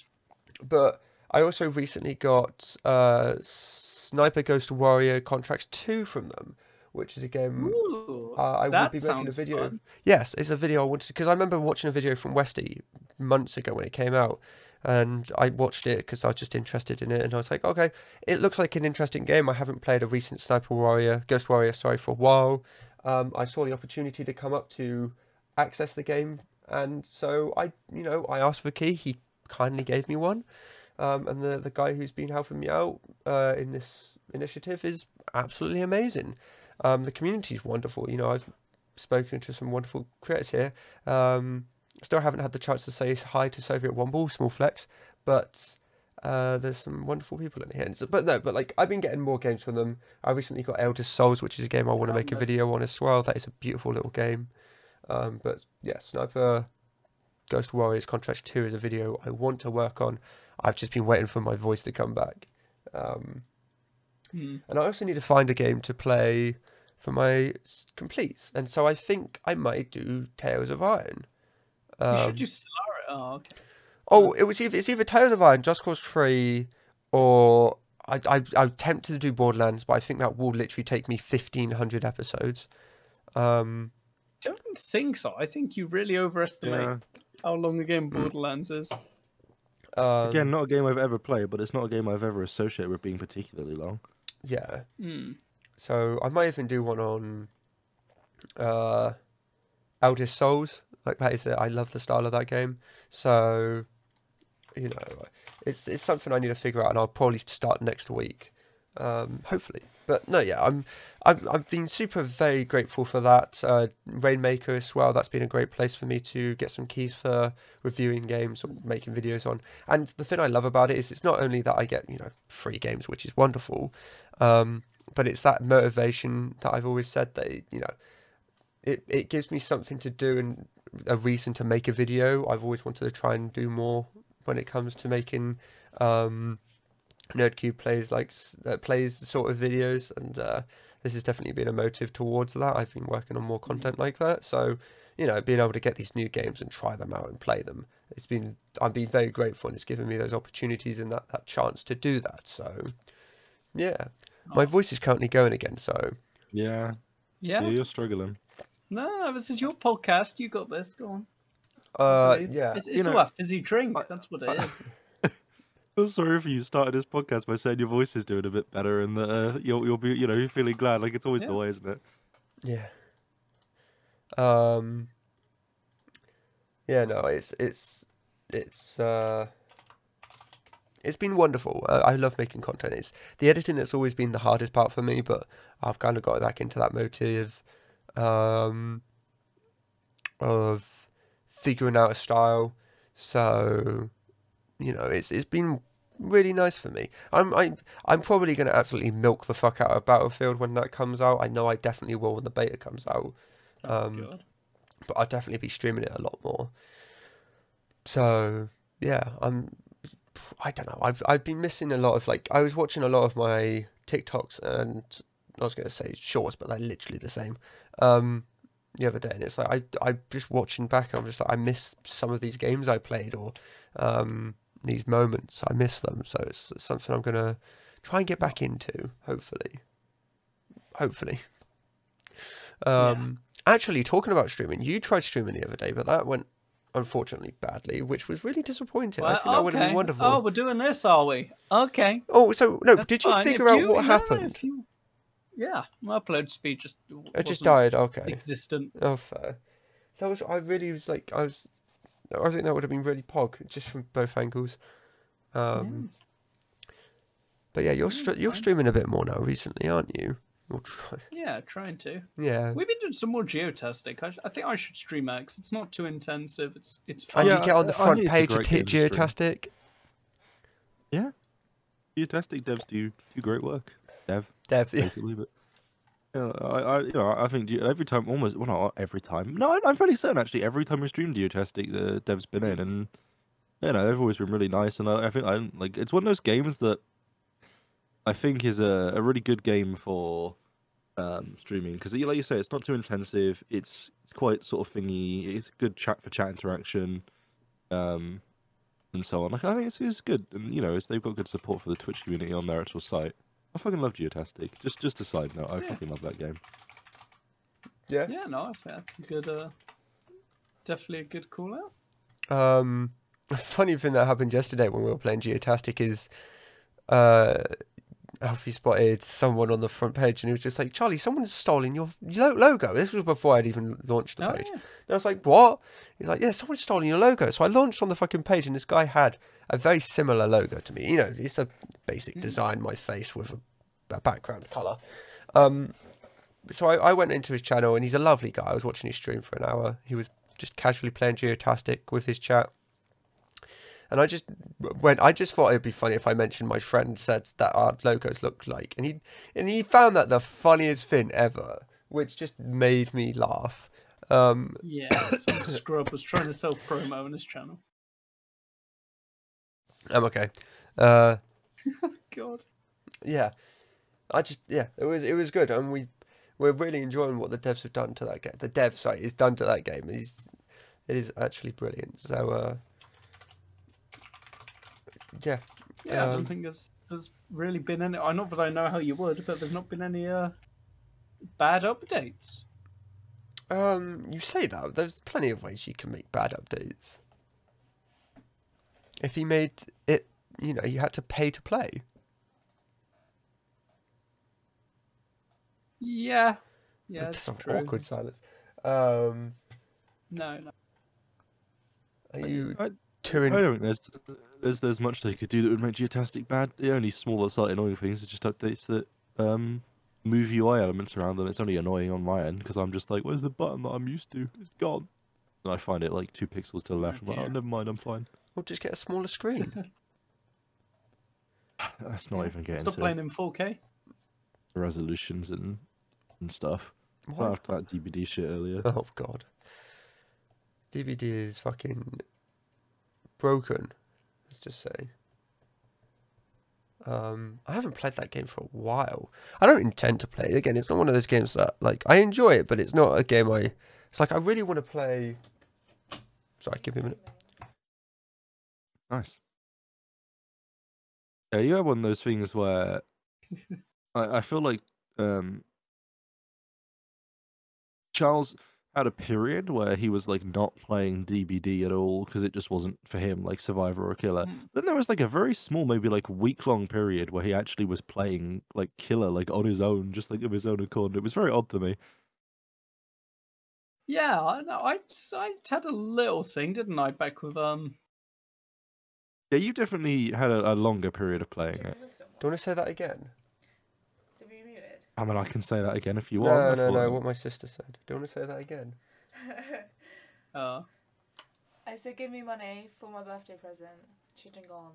But I also recently got uh, Sniper Ghost Warrior Contracts 2 from them, which is a game Ooh, uh, I will be making a video. fun. Yes, it's a video I wanted because I remember watching a video from Westy months ago when it came out, and I watched it because I was just interested in it, and I was like, okay, it looks like an interesting game. I haven't played a recent Sniper Warrior, Ghost Warrior, sorry, for a while. Um, I saw the opportunity to come up to access the game, and so I, you know, I asked for a key. He kindly gave me one. Um, and the, the guy who's been helping me out uh, in this initiative is absolutely amazing. Um, the community is wonderful. You know, I've spoken to some wonderful creators here. Um, still haven't had the chance to say hi to Soviet Womble, small flex, but uh, there's some wonderful people in here. So- but no, but like I've been getting more games from them. I recently got Eldest Souls, which is a game I want to make a video on as well. That is a beautiful little game. Um, but yeah, Sniper Ghost Warriors Contract 2 is a video I want to work on. I've just been waiting for my voice to come back. Um, Hmm. and I also need to find a game to play for my completes. And so I think I might do Tails of Iron. You Um, should do Stellaris. Oh, okay. oh, it was either, it's either Tails of Iron, Just Cause 3, or I, I, I'm tempted to do Borderlands, but I think that will literally take me 1500 episodes. Um, Don't think so. I think you really overestimate Yeah. how long the game Borderlands is. um, Again, not a game I've ever played, but it's not a game I've ever associated with being particularly long. yeah. Hmm. So I might even do one on uh Eldest Souls. Like that is it. I love the style of that game. So you know, it's it's something I need to figure out, and I'll probably start next week, um, hopefully. But no, yeah, I'm I've I've been super very grateful for that. Uh, Rainmaker as well. That's been a great place for me to get some keys for reviewing games or making videos on. And the thing I love about it is it's not only that I get you know free games, which is wonderful, um, but it's that motivation that I've always said that you know it it gives me something to do and a reason to make a video. I've always wanted to try and do more when it comes to making um, NerdCube plays like uh, plays sort of videos, and uh, this has definitely been a motive towards that. I've been working on more content like that, so you know, being able to get these new games and try them out and play them, it's been I've been very grateful, and it's given me those opportunities and that that chance to do that. So yeah, my voice is currently going again, so Yeah, Yeah. yeah, you're struggling. No, no, this is your podcast. You got this. Go on. uh, yeah. It's, you it's know, all a fizzy drink. I- That's what it I- is. <laughs> <laughs> I'm sorry if you started this podcast by saying your voice is doing a bit better and that uh, you'll you'll be you know you're feeling glad. Like it's always the way, isn't it? Yeah. Um. Yeah, no, it's it's it's uh. It's been wonderful. Uh, I love making content. It's the editing that's always been the hardest part for me, but I've kind of got back into that motive, um, of figuring out a style. So, you know, it's it's been really nice for me. I'm I'm I'm probably gonna absolutely milk the fuck out of Battlefield when that comes out. I know I definitely will when the beta comes out. Oh, Um, God. but I'll definitely be streaming it a lot more. So yeah, I'm. I don't know. I've I've been missing a lot of like I was watching a lot of my TikToks and I was gonna say shorts, but they're literally the same. Um, the other day, and it's like I I just watching back, and I'm just like I miss some of these games I played or um these moments. I miss them, so it's, it's something I'm gonna try and get back into. Hopefully, hopefully. Yeah. Um, actually, talking about streaming, you tried streaming the other day, but that went unfortunately badly, which was really disappointing. I Well, think that would have been wonderful. Oh, we're doing this, are we? Okay. Oh, so no, that's did you fine. figure If out you- what no, happened? you- Yeah, my upload speed just It just died. Okay. existent. Oh, fair. So I was, I really was like, I was, I think that would have been really pog, just from both angles. Um, But yeah, you're str- you're streaming a bit more now recently, aren't you? You're try- <laughs> Yeah, trying to. yeah. We've been doing some more geotastic. I, sh- I think I should stream X. It's not too intensive. It's it's And fun. Yeah, you get on the I- I front think it's a page of great T- game to stream. Geotastic. Yeah. Geotastic devs do do great work. Dev Dev, yeah. basically, but you know, I, I you know I think ge- every time almost well not every time no I, I'm fairly certain actually every time we stream Geotastic the dev's been in and you know they've always been really nice and I, I think I like it's one of those games that I think is a, a really good game for um, streaming because like you say it's not too intensive it's it's quite sort of thingy it's good chat for chat interaction um, and so on like I think it's, it's good and you know it's, they've got good support for the Twitch community on their actual site I fucking love Geotastic just just a side note I Yeah. fucking love that game Yeah. Yeah, no, I think that's a good. Uh, definitely a good call out. Um, <laughs> funny thing that happened yesterday when we were playing Geotastic is, uh, Alfie spotted someone on the front page and he was just like, "Charlie, someone's stolen your lo- logo." This was before I'd even launched the Oh, page. yeah. And I was like, "What?" He's like, "Yeah, someone's stolen your logo." So I launched on the fucking page, and this guy had a very similar logo to me. You know, it's a basic design, my face with a, a background color. Um, so I, I went into his channel, and he's a lovely guy. I was watching his stream for an hour. He was just casually playing Geotastic with his chat. And I just went. I just thought it'd be funny if I mentioned my friend said that our logos look like, and he and he found that the funniest thing ever, which just made me laugh. Um, Yeah, some <coughs> scrub was trying to self promo on his channel. I'm okay. Uh, <laughs> God. yeah, I just yeah, it was it was good, and we we're really enjoying what the devs have done to that game. The dev site is done to that game. Is it is actually brilliant. So uh, yeah, Yeah, I Um, don't think there's there's really been any. I not that I know how you would, but there's not been any uh bad updates. Um, you say that. There's plenty of ways you can make bad updates. If you made it, you know, you had to pay to play. Yeah. Yeah, That's some true. awkward silence. Um, No, no. are you I, too I don't think there's there's there's much they could do that would make Geotastic bad. The only small slight annoying things is just updates that um move UI elements around, and it's only annoying on my end because I'm just like, where's the button that I'm used to? It's gone. And I find it like two pixels to the left. I'm like, oh, never mind, I'm fine. Or just get a smaller screen. <laughs> That's not even getting Stop playing in 4K. resolutions and and stuff. What? After that DBD shit earlier. Oh god. DBD is fucking broken. Let's just say. Um, I haven't played that game for a while. I don't intend to play it again. It's not one of those games that like I enjoy it, but it's not a game I. It's like I really want to play. Sorry, give me a minute. Nice. Yeah, you have one of those things where <laughs> I, I feel like um, Charles had a period where he was like not playing DBD at all because it just wasn't for him, like Survivor or Killer. Mm. Then there was like a very small, maybe like week long period where he actually was playing like Killer, like on his own, just like of his own accord. It was very odd to me. Yeah, I know. I, I had a little thing, didn't I, back with um. Yeah, you definitely had a, a longer period of playing it. Do you want to say that again? To be muted. I mean, I can say that again if you want. no, I no. thought- What my sister said. Do you want to say that again? Uh, <laughs> I said, give me money for my birthday present. She didn't go on.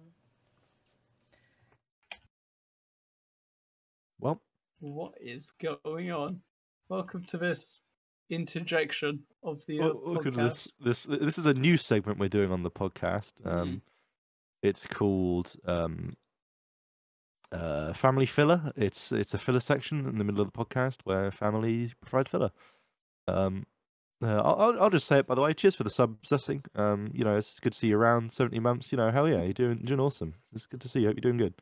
Well, what is going on? Welcome to this interjection of the uh, Wel- welcome to podcast. this, this this is a new segment we're doing on the podcast. Um, it's called um, uh, Family Filler. It's it's a filler section in the middle of the podcast where families provide filler. Um, uh, I'll, I'll just say it by the way. Cheers for the sub sussing. Um, you know, it's good to see you around. Seventy months. You know, hell yeah, you're doing doing awesome. It's good to see you. Hope you're doing good.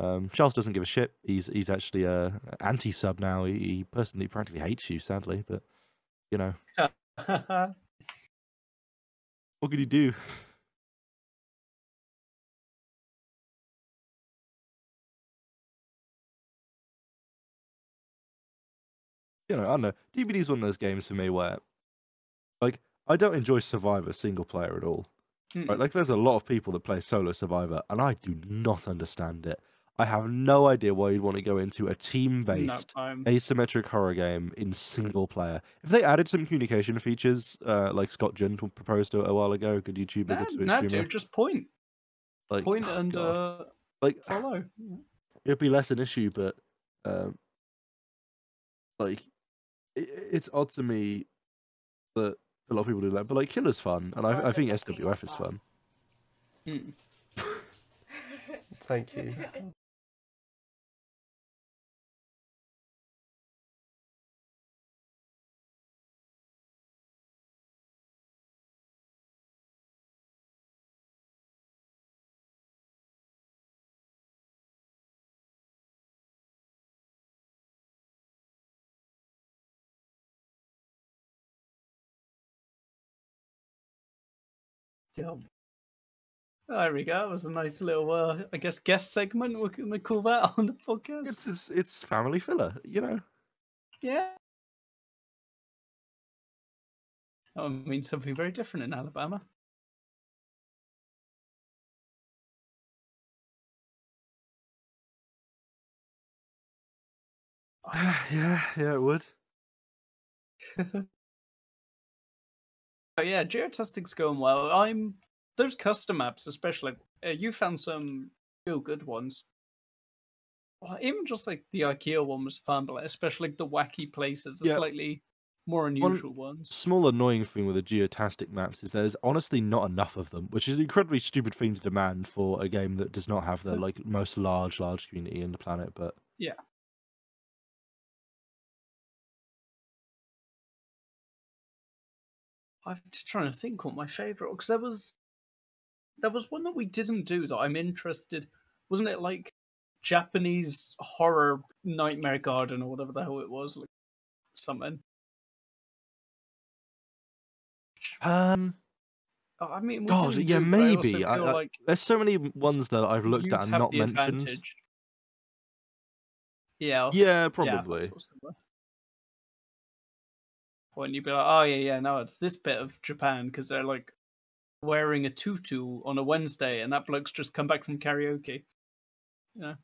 Um, Charles doesn't give a shit. He's he's actually uh, anti sub now. He, he personally practically hates you, sadly. But you know, <laughs> what could he do? You know, I don't know. DBD is one of those games for me where, like, I don't enjoy Survivor single player at all. Mm. Right? Like, there's a lot of people that play solo Survivor, and I do not understand it. I have no idea why you'd want to go into a team-based asymmetric horror game in single player. If they added some communication features, uh, like Scott Jund proposed a, a while ago, good YouTuber, Nah, good nah, streamer, dude, just point, like point oh, and uh, like follow. it'd be less an issue, but um, like it, it's odd to me that a lot of people do that. But like Killer's fun, and I, I think SWF is fun. Mm. <laughs> Thank you. <laughs> Yeah. There we go. It was a nice little, uh, I guess, guest segment. We're gonna call that <laughs> on the podcast. It's it's, it's family filler, you know. Yeah. That would mean something very different in Alabama. <sighs> yeah, yeah, it would. <laughs> Oh yeah, Geotastic's going well. I'm those custom maps, especially. Uh, you found some real good ones. Well, even just like the IKEA one was fun, but like, especially like, the wacky places, the Yeah. slightly more unusual ones. Small annoying thing with the geotastic maps is there's honestly not enough of them, which is an incredibly stupid thing to demand for a game that does not have the like most large, large community in the planet. But Yeah. I'm just trying to think what my favorite because there was there was one that we didn't do that I'm interested. Wasn't it like Japanese horror nightmare garden or whatever the hell it was? Like something. um, I mean, God, yeah, do but I maybe. I- I- like there's so many ones that I've looked at and not mentioned. advantage. Yeah, Yeah, Yeah, probably. similar. When you'd be like, oh yeah, yeah, no, it's this bit of Japan because they're like wearing a tutu on a Wednesday, and that bloke's just come back from karaoke. Yeah.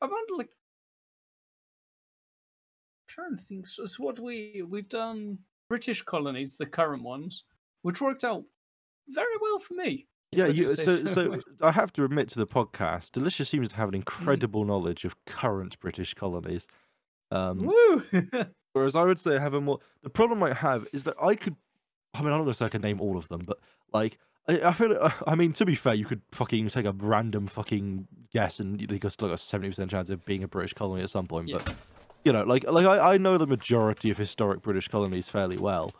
I wonder, like, trying to think. So, so what we we've done British colonies, the current ones, which worked out very well for me. Yeah, you, say so so. <laughs> I have to admit to the podcast, Delicious seems to have an Mm. incredible knowledge of current British colonies. Um, Woo! <laughs> Whereas I would say I have a more. The problem I have is that I could. I mean, I'm not gonna say I can name all of them, but like, I, I feel. like- I mean, to be fair, you could fucking take a random fucking guess, and you got still got a seventy percent chance of being a British colony at some point. Yeah. But you know, like, like I, I know the majority of historic British colonies fairly well.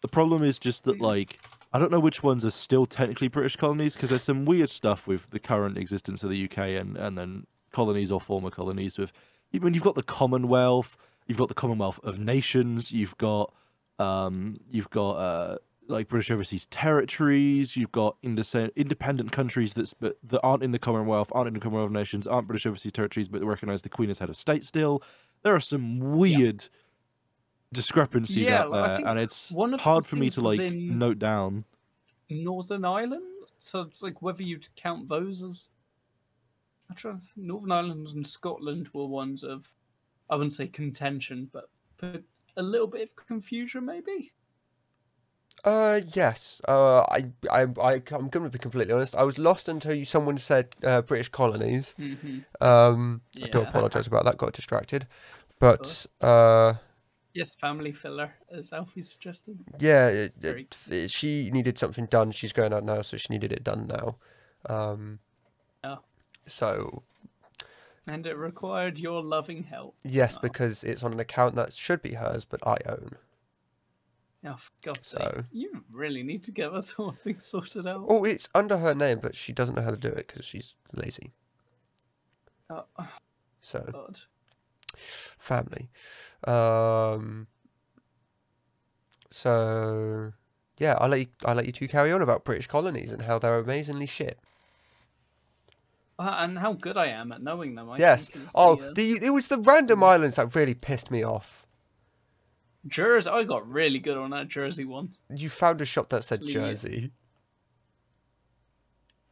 The problem is just that, Mm. like, I don't know which ones are still technically British colonies because there's some weird stuff with the current existence of the UK and and then colonies or former colonies with. When you've got the Commonwealth, you've got the Commonwealth of Nations, you've got um, you've got uh, like British overseas territories, you've got independent countries that's but that aren't in the Commonwealth, aren't in the Commonwealth of Nations, aren't British overseas territories, but recognise the Queen as head of state still. There are some weird discrepancies Yeah, out like, there, and it's one hard for me to like note down. Northern Ireland. So it's like whether you'd count those as. I try to think. Northern Ireland and Scotland were ones of, I wouldn't say contention, but, but a little bit of confusion, maybe. Uh, yes. Uh, I, I, I, I'm going to be completely honest. I was lost until you, someone said uh, British colonies. Mm-hmm. Um, I do apologise about that. Got distracted. But uh, Yes, family filler, as Alfie suggested. yeah, it, it, it- she needed something done. She's going out now, so she needed it done now. Um, Oh. So And it required your loving help. yes, Oh. because it's on an account that should be hers, but I own. Oh, for God's So- sake. You really need to get <laughs> us things sorted out. Oh, it's under her name, but she doesn't know how to do it because she's lazy. Oh, So God. Family. Um. So yeah, I'll let you. I'll let you two carry on about British colonies and how they're amazingly shit. Uh, and how good I am at knowing them. I yes. Oh, the, uh, the it was the random Mm. islands that really pissed me off. Jersey. I got really good on that Jersey one. You found a shop that said Jersey.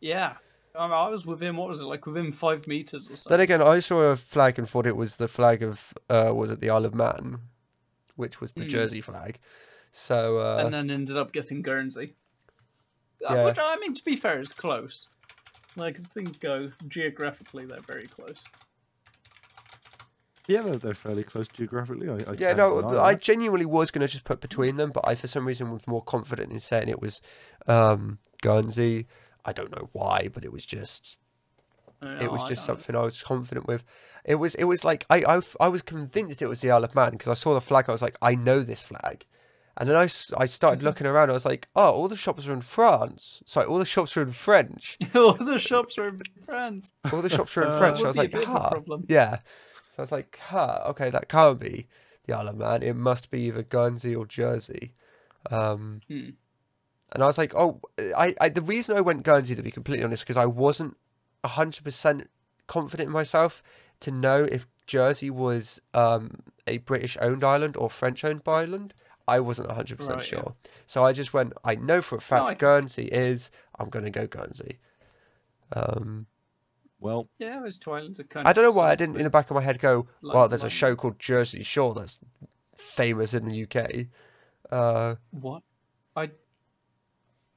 Yeah. I, mean, I was within what was it like within five meters or something. Then again, I saw a flag and thought it was the flag of uh, was it the Isle of Man, which was the Hmm. Jersey flag. So uh, and then ended up guessing Guernsey. Uh, Yeah. Which I mean, to be fair, is close. Like as things go, geographically, they're very close. Yeah, they're, they're fairly close geographically. I, I yeah, no, deny I that. genuinely was going to just put between them, but I for some reason was more confident in saying it was um, Guernsey. I don't know why, but it was just it was I just don't- something I was confident with. It was it was like I I, I was convinced it was the Isle of Man because I saw the flag. I was like, I know this flag, and then I, s- I started Mm-hmm. looking around. I was like, oh, all the shops are in France. Sorry, all the shops are in French. <laughs> All the shops are in France. All the shops are in Uh, French. I was like, bit of a huh. problem. Yeah. So I was like, huh, okay, that can't be the Isle of Man. It must be either Guernsey or Jersey. Um, Hmm. And I was like, oh, I, I the reason I went Guernsey, to be completely honest, because I wasn't 100% confident in myself to know if Jersey was um, a British owned island or French owned island. I wasn't 100% Right, yeah. sure. So I just went, I know for a fact I can see- Guernsey is, I'm going to go Guernsey. Um, Well, Yeah, those two islands are kind I don't know why I didn't in the back of my head go, like well, there's a show called Jersey Shore that's famous in the UK. Uh, What? I.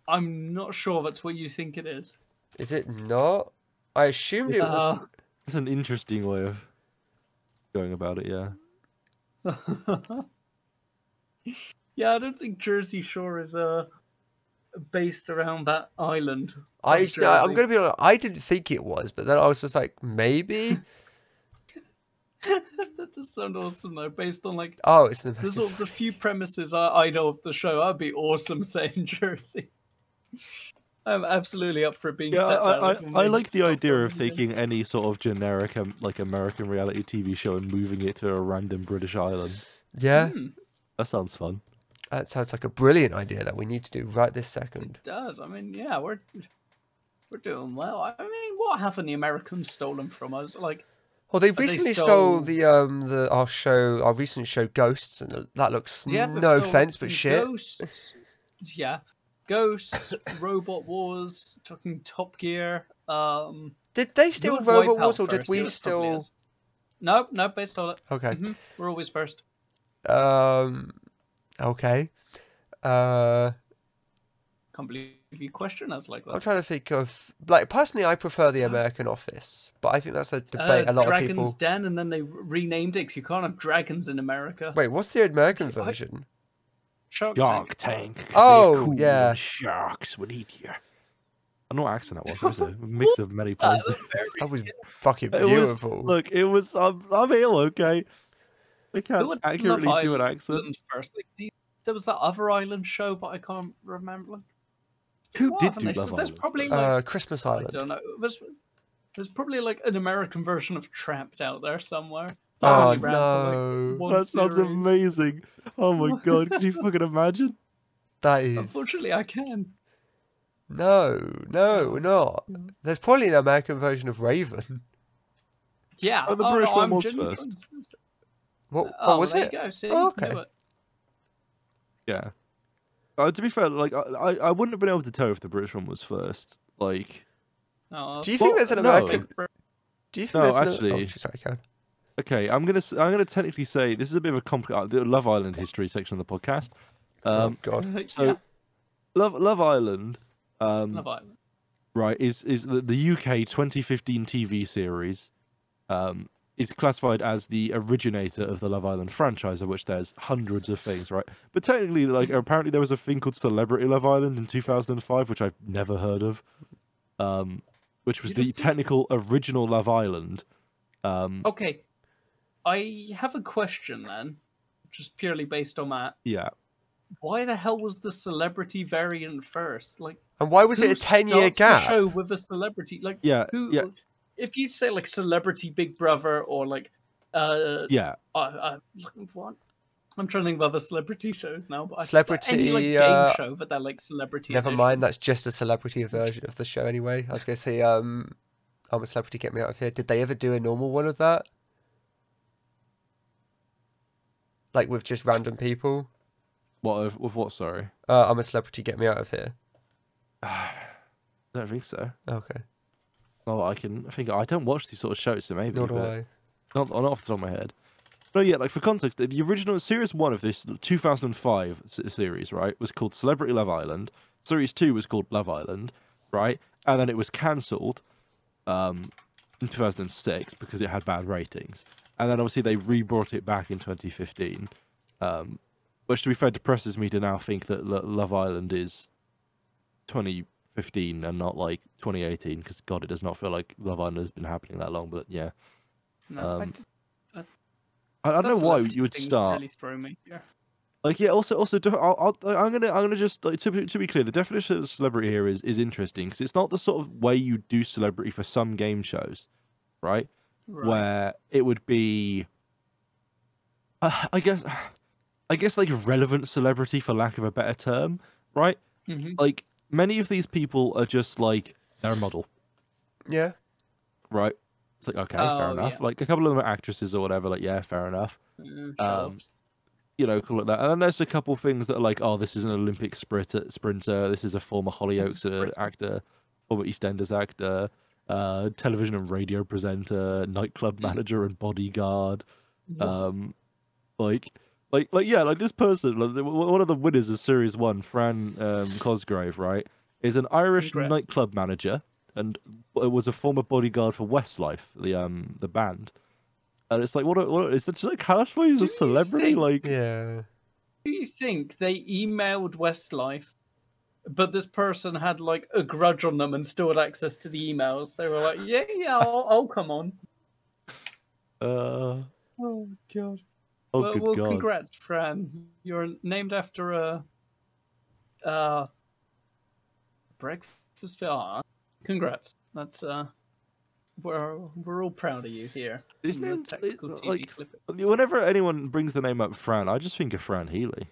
I'm not sure that's what you think it is. is it not? I assumed it was. Uh, that's an interesting way of going about it. Yeah. <laughs> yeah, I don't think Jersey Shore is uh based around that island. I, of I'm going to be honest, I didn't think it was, but then I was just like, maybe? <laughs> that does sound awesome though, based on like oh, it's the. the sort of the few premises I, I know of the show. I'd be awesome <laughs> saying Jersey. I'm absolutely up for it being Yeah, set I, I, like, I like the idea of taking any sort of generic um, like American reality TV show and moving it to a random British island. Yeah, Hmm, That sounds fun. that sounds like a brilliant idea that we need to do right this second. it does. I mean, yeah, we're we're doing well. I mean, what haven't the Americans stolen from us? Like, Well, they they recently stole stole- the um the our show, our recent show Ghosts, and that looks yeah, no offense, but shit. Ghosts, yeah, Ghosts, Robot Wars, fucking Top Gear. Um, Did they steal Robot Wars, or did? We steal? Nope, nope, they stole it. Okay. Mhm, We're always first. Um. Okay. Uh. Can't believe you question us like that. I'm trying to think of like personally, I prefer the American Office, but I think that's a debate Uh, a lot Dragon's of people. Dragon's Den, and then they renamed it it 'cause you can't have dragons in America. Wait, what's the American I- version? Shark Shark Tank. Tank. Oh, cool yeah. Sharks would eat you. I know what accent that was. It was a <laughs> mix of many places. was That was fucking It was- beautiful. Look, it was. I'm, I'm ill, okay. I can't would accurately do an accent. Island first? Like, the, there was that other island show, but I can't remember. Like, Who what did haven't do they- Love There's Island probably like uh, Christmas Island. I don't know. There's, there's probably like an American version of Trapped out there somewhere. That Oh only ran for, like, no, one That sounds series. amazing. Oh my <laughs> god, can you fucking imagine? that is Unfortunately, I can. no, no, we're not. There's probably an American version of Raven. Yeah. Oh, the no, British one was genuinely first. trying to- What, Oh, was there it? You go. See, Oh, you can do okay. it. Yeah. Uh, to be fair, like I, I I wouldn't have been able to tell if the British one was first. Like, Oh, Do you think Well, there's an no. American? Do you think No, there's an- actually- Oh, sorry, Karen. Okay, I'm gonna s- I'm gonna technically say this is a bit of a complicated the Love Island history section of the podcast. Um, oh God. <laughs> so yeah, Love Love Island, um, Love Island. right, is is the, the UK 2015 TV series, um, is classified as the originator of the Love Island franchise, of which there's hundreds of things, right? But technically, like apparently there was a thing called Celebrity Love Island in 2005, which I've never heard of, um, which was You the technical original Love Island. Um, Okay, I have a question then, just purely based on that. yeah, Why the hell was the celebrity variant first? Like, And why was it a ten-year gap? show with a celebrity? Like, yeah, who? yeah, If you say like Celebrity Big Brother or like, uh, yeah. uh, uh what? I'm trying to think of other celebrity shows now, but I Celebrity, any like game uh, show, but they're like celebrity. Never edition. mind, that's just a celebrity version of the show anyway. I was going to say, um, I'm a celebrity, get me out of here. Did they ever do a normal one of that? Like with just random people. What of- with what? Sorry, Uh, I'm a celebrity. Get me out of here. <sighs> I don't think so. Okay. Oh, I can. I think I don't watch these sort of shows, so maybe. Nor do I. Not, not off the top of my head. No, yeah, like for context, the- the original series one of this 2005 series, right, was called Celebrity Love Island. Series two was called Love Island, right, and then it was cancelled um, in 2006 because it had bad ratings, and then obviously they rebrought it back in 2015, um, which to be fair depresses me to now think that Lo- Love Island is 2015 and not like 2018 because God, it does not feel like Love Island has been happening that long. But yeah, No, I Um, just, I, I don't know why you would start. Really throw me. Yeah. Like yeah, also also I'll, I'll, I'm gonna I'm gonna just like, to be, to be clear, the definition of celebrity here is is interesting because it's not the sort of way you do celebrity for some game shows, right? Right. Where it would be, uh, I guess, I guess like relevant celebrity for lack of a better term, right? Mhm. Like many of these people are just like they're a model, Yeah. right? It's like okay, fair Oh, enough. yeah. Like a couple of them are actresses or whatever. Like yeah, fair enough. Mm, um, you know, call it that. And then there's a couple things that are like, oh, this is an Olympic sprinter. Sprinter. This is a former Hollyoaks actor, former EastEnders actor, uh, television and radio presenter, nightclub manager and bodyguard. Um, like, like, like, yeah, like this person, like, one of the winners of Series One, Fran um, Cosgrave, right, is an Irish Congrats. nightclub manager and was a former bodyguard for Westlife, the um the band. And it's like, what? A, what a- is that just like how much he's a celebrity? think- Like, Yeah. Do you think they emailed Westlife, but this person had like a grudge on them and still had access to the emails? They were like, "Yeah, yeah, I'll, <laughs> I'll come on." uh, Oh god. oh well, good well god. congrats, Fran. You're named after a uh breakfast. Ah, congrats. That's uh, we're we're all proud of you here. His from the name's- it- TV like- Whenever anyone brings the name up Fran, I just think of Fran Healy,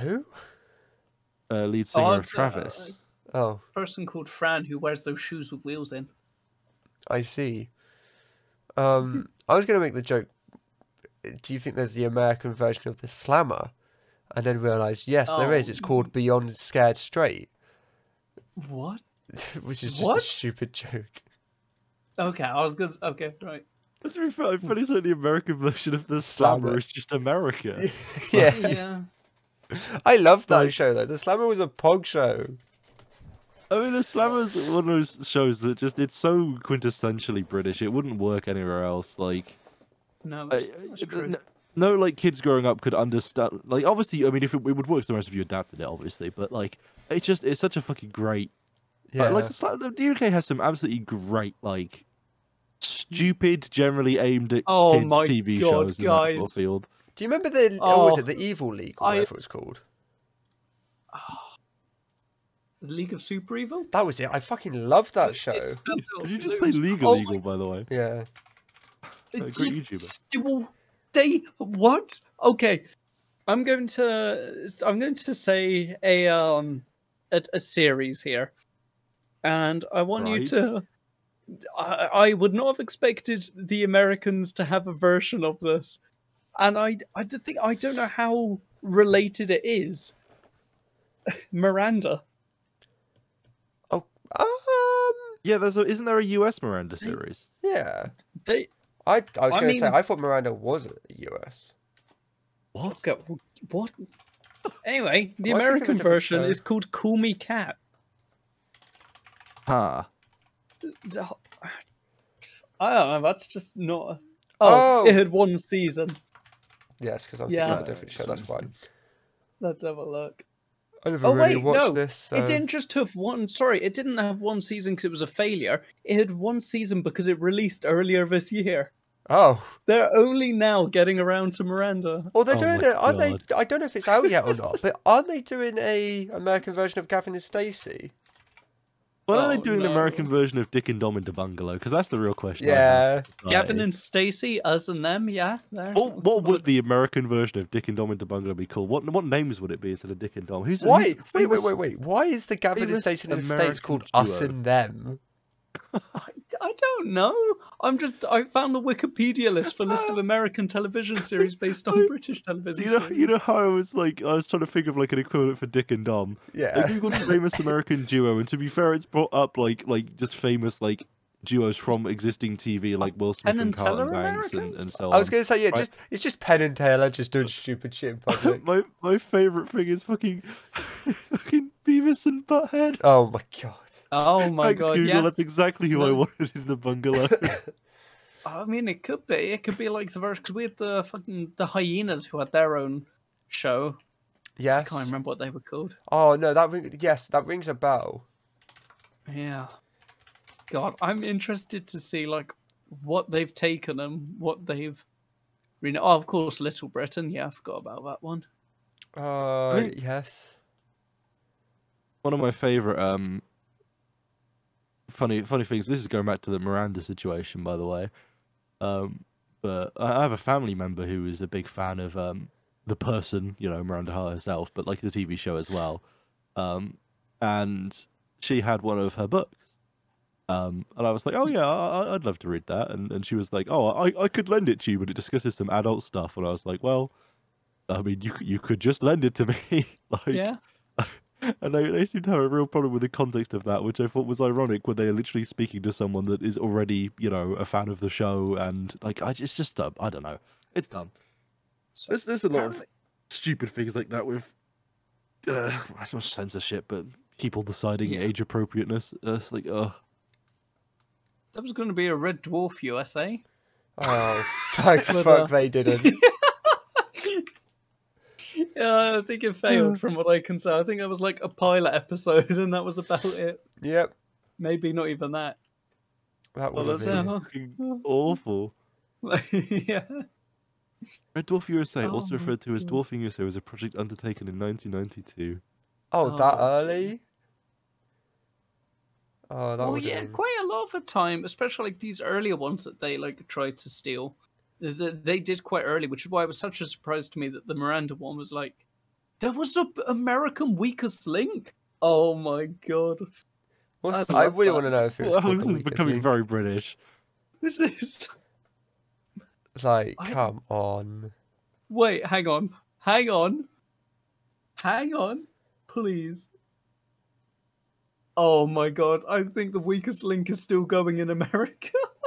Who? Uh, lead singer Oh, of it's, uh, Travis. Oh, person called Fran who wears those shoes with wheels in. I see. Um, I was going to make the joke. Do you think there's the American version of the Slammer? And then realised, yes, there is. Oh. It's called Beyond Scared Straight, What? <laughs> which is just What? a stupid joke. Okay, I was gonna. Okay, right. But to be fair, I'm pretty certain the American version of the Slammer. Slammer is just America. <laughs> yeah, Yeah. I love that Like- show though. The Slammer was a pog show. I mean, the Slammer's one of those shows that just it's so quintessentially British. It wouldn't work anywhere else. Like, No, that's, that's true. n- no, like kids growing up could understand. Like, obviously, I mean, if it, it would work, the rest of you adapted it, obviously. But like, it's just it's such a fucking great Yeah, like the the UK has some absolutely great, like stupid, generally aimed at Oh kids my TV God, shows in that sort of field. Do you remember the? Oh, was Oh, it the Evil League or I- whatever it was called? <sighs> The League of Super Evil. That was it. I fucking loved that It's- show. it's Did you just say loads- legal, Oh legal, by the way? Yeah. a It's great just- YouTuber. well, They what? Okay, I'm going to I'm going to say a um a, a series here, and I want you to. I, I would not have expected the Americans to have a version of this, and I I d- think I don't know how related it is. <laughs> Miranda. Oh, um, Yeah, there's a, isn't there a US Miranda series? yeah. They I I was I going to say I thought Miranda was a US. What? Okay, what? <sighs> Anyway, the Why think of a American version show? is called Call Me Cat. Huh. So- <sighs> I don't know. That's just not. A... Oh, Oh. it had one season. Yes, because I'm Yeah. thinking of a different show. That's why. Let's have a look. I never Oh, really wait, watched no, this. So... It uh, didn't just have one. Sorry, it didn't have one season because it was a failure. It had one season because it released earlier this year. Oh, They're only now getting around to Miranda. well, they're Oh doing it. Aren't they? I don't know if it's out yet or not, but aren't they doing a American version of Gavin and Stacey? Why are Oh, they doing no. an American version of Dick and Dom in the Bungalow? Because that's the real question. Yeah. Gavin and Stacey, us and them, yeah. What, what have would the American version of Dick and Dom in the Bungalow be called? What what names would it be instead of Dick and Dom? Who's Why? who's Wait, wait, wait, wait. Why is the Gavin and famous Stacey in the States American called Us and Them? <laughs> I, I don't know. I'm just. I found the Wikipedia list for list of <laughs> American television series based on <laughs> British So television. you know, series. you know how I was like, I was trying to think of like an equivalent for Dick and Dom. I Yeah. googled famous <laughs> American duo, and to be fair, it's brought up like like just famous like duos from existing TV, like Will Smith Penn and and Carlton Banks and, and so on. I was gonna say yeah, Right. just it's just Penn and Teller just doing stupid shit in public. my my favorite thing is fucking fucking Beavis and Butthead. oh my god. Oh <laughs> my Thanks, god! Google. Yeah. That's exactly who I wanted in the bungalow. <laughs> <laughs> I mean, it could be. It could be like the version because we had the fucking the hyenas who had their own show. I can't remember what they were called. Oh no, that ring. Yes, that rings a bell. Yeah. God, I'm interested to see like what they've taken and what they've. Re- oh, of course, Little Britain. Yeah, I forgot about that one. Uh, mean- yes. One of my favorite um funny funny things. This is going back to the Miranda situation, by the way. Um, but I have a family member who is a big fan of um the person, you know, Miranda Hart herself, but like the TV show as well. Um, and she had one of her books. Um, and I was like, oh yeah, I, I'd love to read that. And and she was like, oh, I, I could lend it to you, but it discusses some adult stuff. And I was like, well, I mean, you you could just lend it to me, <laughs> like. Yeah. And they, they seem to have a real problem with the context of that, which I thought was ironic when they're literally speaking to someone that is already, you know, a fan of the show. And, like, I, it's just dumb. I don't know. It's dumb. So There's, there's a lot of stupid things like that with, uh, I don't know, censorship, but people deciding Yeah. age appropriateness. Uh, it's like, uh, that was going to be a Red Dwarf USA. Oh, thank <laughs> But, fuck uh, they didn't. <laughs> yeah, I think it failed uh. from what I can say. I think it was like a pilot episode, <laughs> and that was about it. Yep, Maybe not even that. that Well, would that's have it, been. huh? awful. <laughs> yeah. Red Dwarf USA, oh also Oh my referred to as Dwarfing USA, was a project undertaken in 1992. Oh, Oh, that early? Oh, that well, yeah, been. quite a lot of the time, especially like these earlier ones that they like tried to steal. Th- th- They did quite early, which is why it was such a surprise to me that the Miranda one was like, there was a b- American weakest link. Oh my god, What's, I I really that. want to know if it was Well, this is becoming Link. very British. this is. <laughs> Like, I- come on. Wait, hang on, hang on, hang on, please. Oh my god, I think the weakest link is still going in America. <laughs>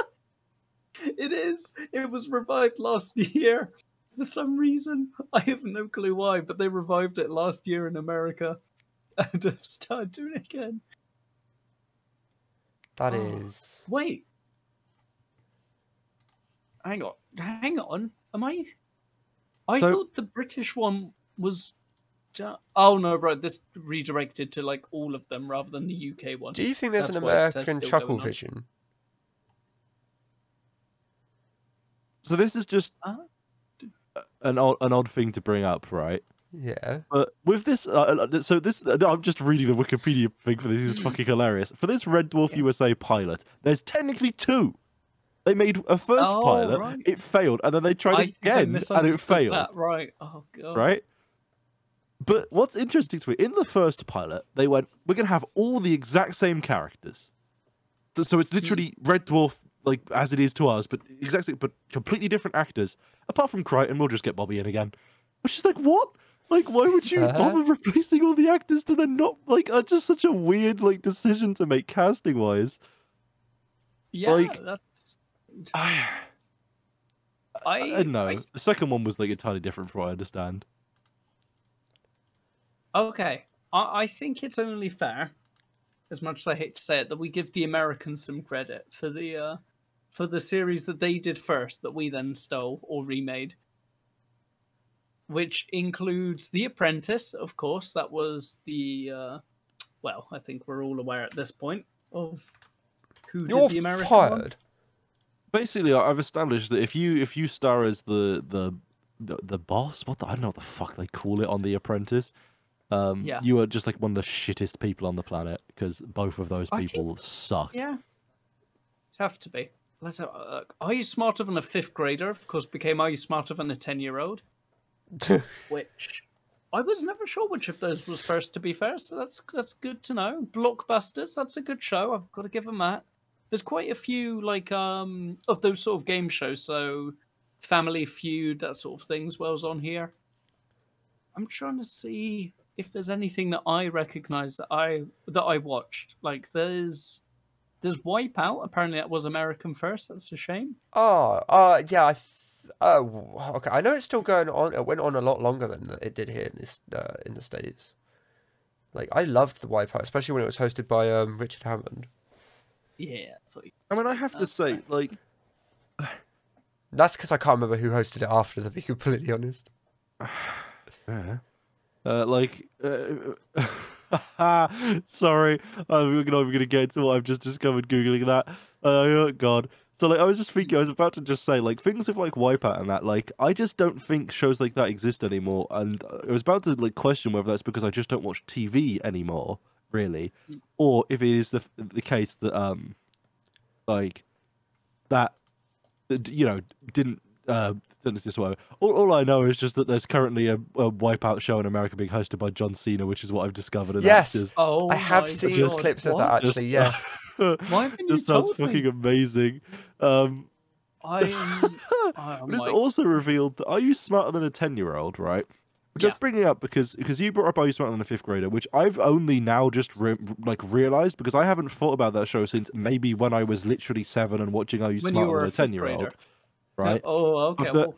<laughs> it is. It was revived last <laughs> year. For some reason, I have no clue why, but they revived it last year in America <laughs> and have started doing it again. That Oh. is. Wait. Hang on. Hang on. Am I I So- thought the British one was Oh no, right, this redirected to like all of them rather than the UK one. Do you think there's That's an why it says American Chuckle on. Vision? So this is just Uh, an odd, an odd thing to bring up, right? Yeah. But with this, uh, uh, so this, no, I'm just reading the Wikipedia thing for this. It's fucking hilarious. For this Red Dwarf Yeah. USA pilot, there's technically two. They made a first Oh, pilot, right. it failed, and then they tried I think I again, and it failed. that, right. Oh god. Right? But what's interesting to me, in the first pilot, they went, we're going to have all the exact same characters. So, so it's literally Red Dwarf, like, as it is to us, but exactly, but completely different actors. Apart from Kryten, we'll just get Bobby in again. Which is like, what? Like, why would you Uh-huh. bother replacing all the actors to then not, like, uh, just such a weird, like, decision to make casting-wise. Yeah, Like- that's <sighs> I, I, I don't know. I- The second one was, like, entirely different from what I understand. Okay, I, I think it's only fair, as much as I hate to say it, that we give the Americans some credit for the uh, for the series that they did first, that we then stole or remade, which includes The Apprentice, of course. That was the uh, well, I think we're all aware at this point of who You're did the American one. fired. basically I- I've established that if you if you star as the the the, the boss, what the, I don't know what the fuck they call it on The Apprentice, um, Yeah. you are just like one of the shittest people on the planet because both of those I think- people suck. Yeah, have to be. Let's have a look. Are you smarter than a fifth grader? Of course, became Are you smarter than a ten-year-old? <laughs> which I was never sure which of those was first. To be fair, so that's that's good to know. Blockbusters, that's a good show. I've got to give them that. there's quite a few like um of those sort of game shows. So Family Feud, that sort of thing, as well as on here. I'm trying to see if there's anything that I recognize that I that I watched. Like there's there's Wipeout. Apparently that was American first. That's a shame. Oh, uh, yeah. I, th- oh, okay. I know it's still going on. It went on a lot longer than it did here in this uh, in the states. Like I loved the Wipeout, especially when it was hosted by um, Richard Hammond. Yeah. I thought I mean, I have to say, like, <sighs> That's because I can't remember who hosted it after. To be completely honest. <sighs> uh, like, uh, <laughs> <laughs> sorry, I'm not even gonna get into what I've just discovered googling that. Oh god. So like, I was just thinking, I was about to just say, like, things with like Wipeout and that, like, I just don't think shows like that exist anymore. And I was about to like question whether that's because I just don't watch TV anymore, really, Mm. or if it is the the case that um, like, that, you know, didn't uh, sentence this way. All, all I know is just that there's currently a, a Wipeout show in America being hosted by John Cena, which is what I've discovered. And Yes. that's Oh, I have seen just- God, clips of what? that actually. uh, Yes. <laughs> just, Why haven't you sounds told me? fucking amazing. Um, I <laughs> am. But it's my- also revealed that are you smarter than a ten year old, right? Just Yeah. bringing up because because you brought up are you smarter than a fifth grader, which I've only now just re- like realized because I haven't thought about that show since maybe when I was literally seven and watching Are You When you Smarter were Than a a ten year old, grader. Right? Oh, okay. the- well,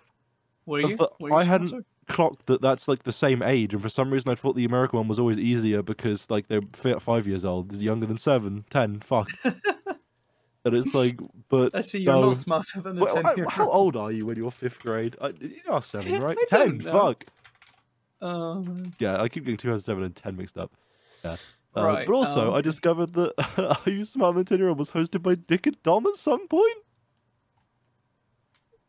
were you? the- Were you I hadn't- clocked that that's like the same age, and for some reason I thought the American one was always easier because like they're five years old, is younger than seven, ten, fuck. <laughs> and it's like, but I see you're no. not smarter than a ten how, old are you when you're fifth grade? I, you are seven, <laughs> right? I ten, fuck. Um, Yeah, I keep getting 2007 and 10 mixed up. Yeah. Uh, Right, but also, I discovered that <laughs> Are You Smart Than 10 Year Old was hosted by Dick and Dom at some point.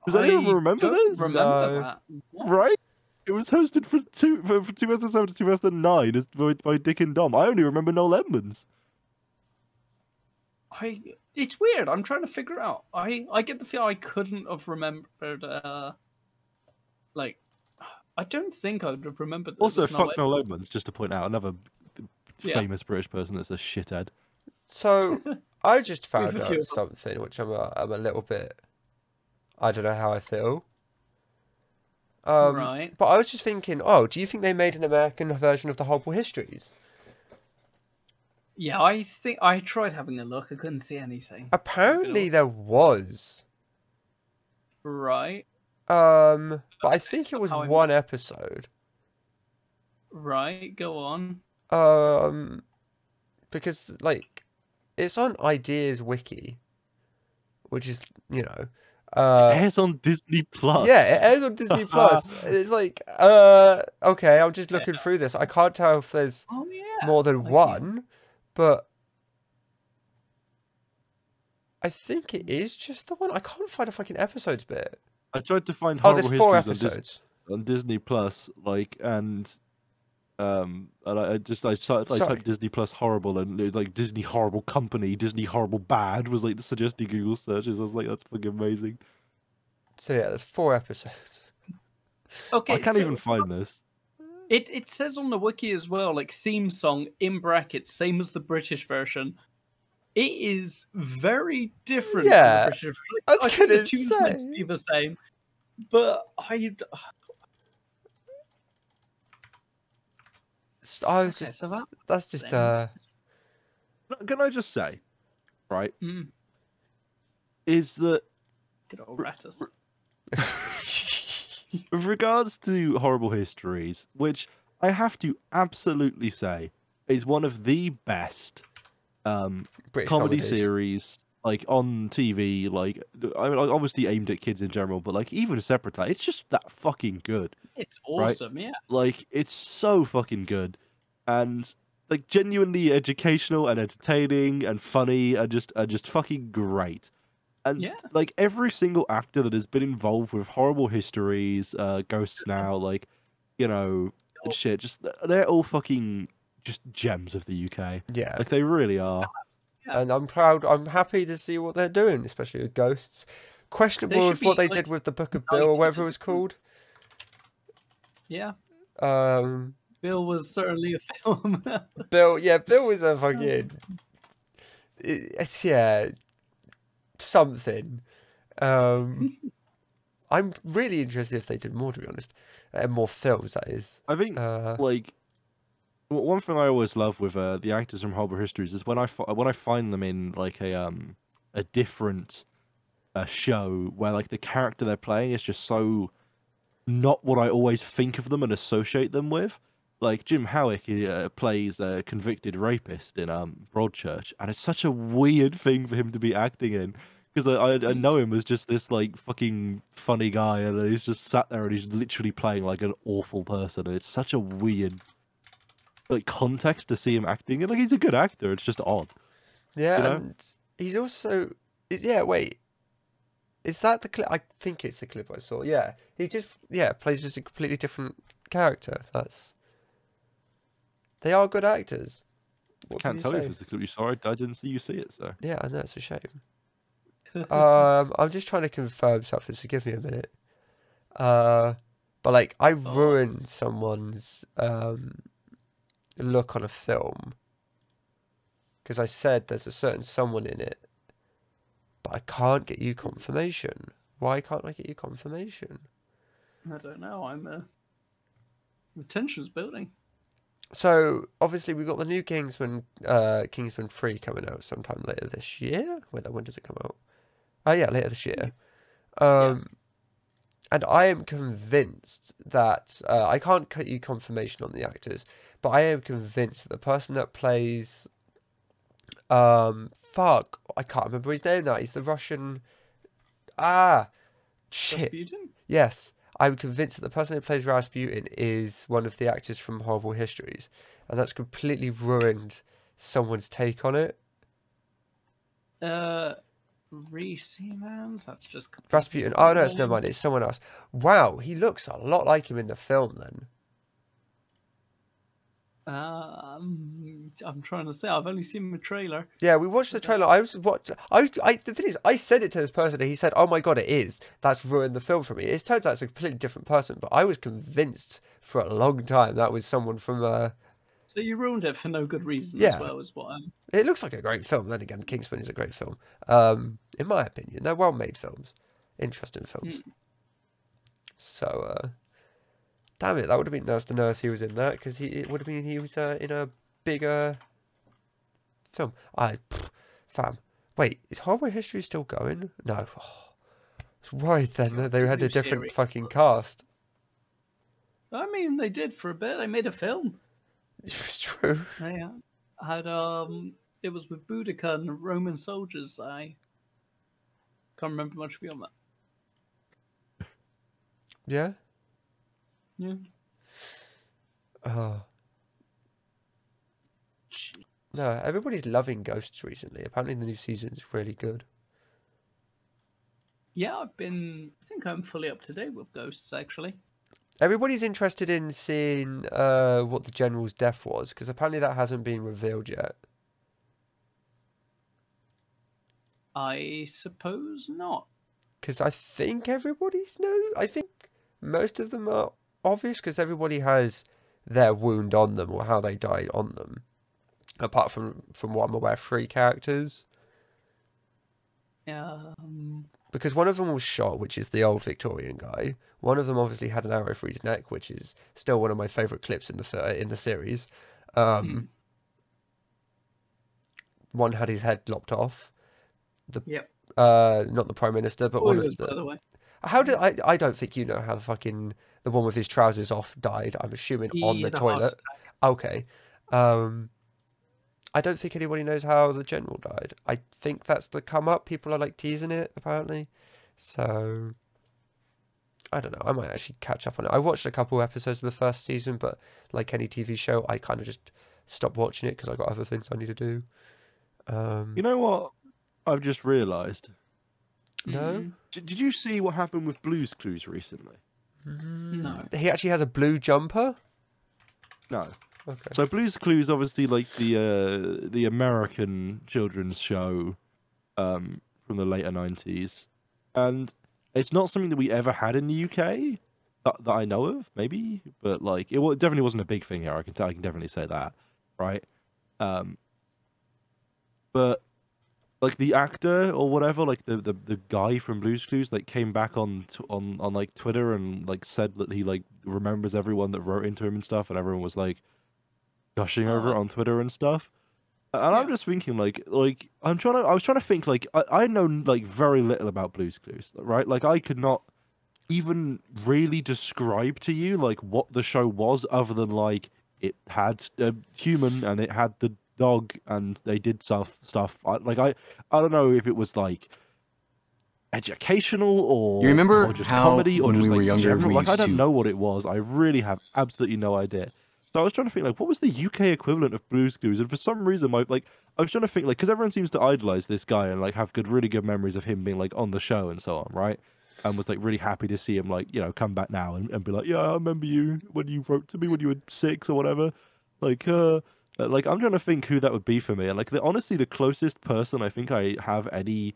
Does anyone remember don't this? Remember No. that? Right? It was hosted for two for, for 2007 to 2009 as by, by Dick and Dom. I only remember Noel Edmonds. I it's weird. I'm trying to figure out. I I get the feel I couldn't have remembered. Uh, like, I don't think I would have remembered. Also, was fuck Noel Noel Edmonds, just to point out another Yeah. famous British person that's a shithead. So <laughs> I just found out few of them. something which I'm a, I'm a little bit. I don't know how I feel. Um, right. But I was just thinking, oh, do you think they made an American version of the Horrible Histories? Yeah, I think I tried having a look. I couldn't see anything. Apparently there was. Right. Um, but I think it was one missed- episode. Right. Go on. Um, because like, it's on Ideas Wiki, which is you know, uh, airs on Disney Plus. Yeah, it airs on Disney Plus. It's like, uh, okay, I'm just looking through this. I can't tell if there's Oh yeah. more than can- one, but I think it is just the one. I can't find a fucking episodes bit. I tried to find Oh, there's four histories on Dis- episodes. on Disney Plus, like, and um, and I, I just I, typed- I Sorry. typed Disney Plus horrible, and it was like Disney horrible company, Disney horrible bad was like the suggesting Google searches. I was like, that's fucking amazing. So yeah, there's four episodes. Okay. I can't so even find this. It it says on the wiki as well, like theme song in brackets, same as the British version. It is very different. Yeah, to the British version. I was I think the gonna tune's meant to be the same, but I I was just that- that's just uh Can I just say, right, Mm, is that good old Rattus. <laughs> with regards to horrible histories, which I have to absolutely say is one of the best um, comedy series like on TV. Like I mean, obviously aimed at kids in general, but like even a separate that, it's just that fucking good. It's Right. awesome, yeah. Like it's so fucking good, and like genuinely educational and entertaining and funny and just and just fucking great. And Yeah. like every single actor that has been involved with horrible histories, uh, ghosts <laughs> now, like you know, Oh. shit, just they're all fucking just gems of the UK. Yeah, Like they really are. Yeah. and I'm proud. I'm happy to see what they're doing, especially with ghosts. Questionable should with what they like, did with the Book of Bill, or whatever it was called. Yeah. Um, Bill was certainly a <laughs> film. Bill, yeah, Bill was a <laughs> fucking. It- It's yeah. something. Um, <laughs> I'm really interested if they did more, to be honest, and more films. That is. I think Uh, like w- one thing I always love with uh, the actors from Horrible Histories is when I fi- when I find them in like a um a different uh, show where like the character they're playing is just so not what I always think of them and associate them with. Like Jim Howick he, uh, plays a convicted rapist in um Broadchurch, and it's such a weird thing for him to be acting in because I, I I know him as just this like fucking funny guy, and he's just sat there and he's literally playing like an awful person, and it's such a weird like context to see him acting. Like he's a good actor, it's just odd. yeah, you know? and he's also. Is, yeah, wait. Is that the clip? I think it's the clip I saw. Yeah, he just yeah plays just a completely different character. That's. They are good actors. What can Can't tell you say? if it's the clip you saw. I, I didn't see you see it, so Yeah, I know it's a shame. <laughs> um, I'm just trying to confirm something, so give me a minute. Uh, but like, I ruined someone's um look on a film because I said there's a certain someone in it, but I can't get you confirmation. Why can't I get you confirmation? I don't know. I'm uh, the tension's building. So obviously we've got the new Kingsman, uh, Kingsman Three coming out sometime later this year. Wait, when does it come out? Oh yeah, later this year. Um, and I am convinced that uh, I can't cut you confirmation on the actors, but I am convinced that the person that plays, um, fuck, I can't remember his name now. He's the Russian. Ah, shit. Rasputin? Yes, I'm convinced that the person who plays Rasputin is one of the actors from Horrible Histories, and that's completely ruined someone's take on it. Uh, Reese Mans? That's just Rasputin. Oh no, it's never mind. It's someone else. Wow, he looks a lot like him in the film. Then Um, I'm trying to say I've only seen the trailer. yeah, we watched the trailer. I was what I I the thing is, I said it to this person, and he said, "Oh my god, it is." That's ruined the film for me. It turns out it's a completely different person, but I was convinced for a long time that was someone from uh So you ruined it for no good reason Yeah. as well, is what I'm. It looks like a great film. Then again, Kingsman is a great film. Um, in my opinion, they're well-made films, interesting films. So, uh, damn it, that would have been nice to know if he was in that because he it would have been he was uh, in a bigger film. I, pff, fam, wait, is Horrible History still going? No. Oh, I was worried then that they had a different series. fucking cast. I mean, they did for a bit. They made a film. <laughs> It's true. They uh, had um, it was with Boudica and Roman soldiers. I can't remember much beyond that. Yeah. Yeah. Oh. No, everybody's loving Ghosts recently. Apparently, the new season's really good. Yeah, I've been. I think I'm fully up to date with Ghosts actually. Everybody's interested in seeing uh, what the general's death was because apparently that hasn't been revealed yet. I suppose not. Because I think everybody's know. I think most of them are obvious because everybody has their wound on them or how they died on them. Apart from from what I'm aware, three characters. Um, because one of them was shot, which is the old Victorian guy. One of them obviously had an arrow through his neck, which is still one of my favorite clips in the in the series. Um, One had his head lopped off. The Yep. uh, not the prime minister, but one of the. by the way. How did I? I don't think you know how the fucking the one with his trousers off died. I'm assuming on He the a heart toilet. Okay. Um, I don't think anybody knows how the general died. I think that's the come up. People are like teasing it apparently. So I don't know. I might actually catch up on it. I watched a couple episodes of the first season, but like any TV show, I kind of just stopped watching it because I got other things I need to do. Um, you know what? I've just realised. no, Mm, Did, did you see what happened with Blue's Clues recently? No. he actually has a blue jumper. No. Okay. So Blue's Clues, obviously, like the uh, the American children's show um, from the later nineties, and it's not something that we ever had in the UK that, that I know of. Maybe, but like it, it definitely wasn't a big thing here. I can I can definitely say that, right? Um, but like the actor or whatever, like the, the, the guy from Blue's Clues, like came back on on on like Twitter and like said that he like remembers everyone that wrote into him and stuff, and everyone was like gushing over it Oh. on Twitter and stuff. And I'm just thinking, like, like I'm trying to, I was trying to think, like, I, I know like very little about Blue's Clues, right? Like, I could not even really describe to you like what the show was, other than like it had a human and it had the dog and they did stuff stuff. I, like, I, I don't know if it was like educational or You remember or just how comedy or when just we were like, younger, general- we like I don't to- know what it was. I really have absolutely no idea. So I was trying to think like what was the UK equivalent of Blue's Clues, and for some reason my like I was trying to think like because everyone seems to idolize this guy and like have good really good memories of him being like on the show and so on, right? And was like really happy to see him like you know come back now and, and be like yeah I remember you when you wrote to me when you were six or whatever, like uh. Like I'm trying to think who that would be for me, and like the, honestly, the closest person I think I have any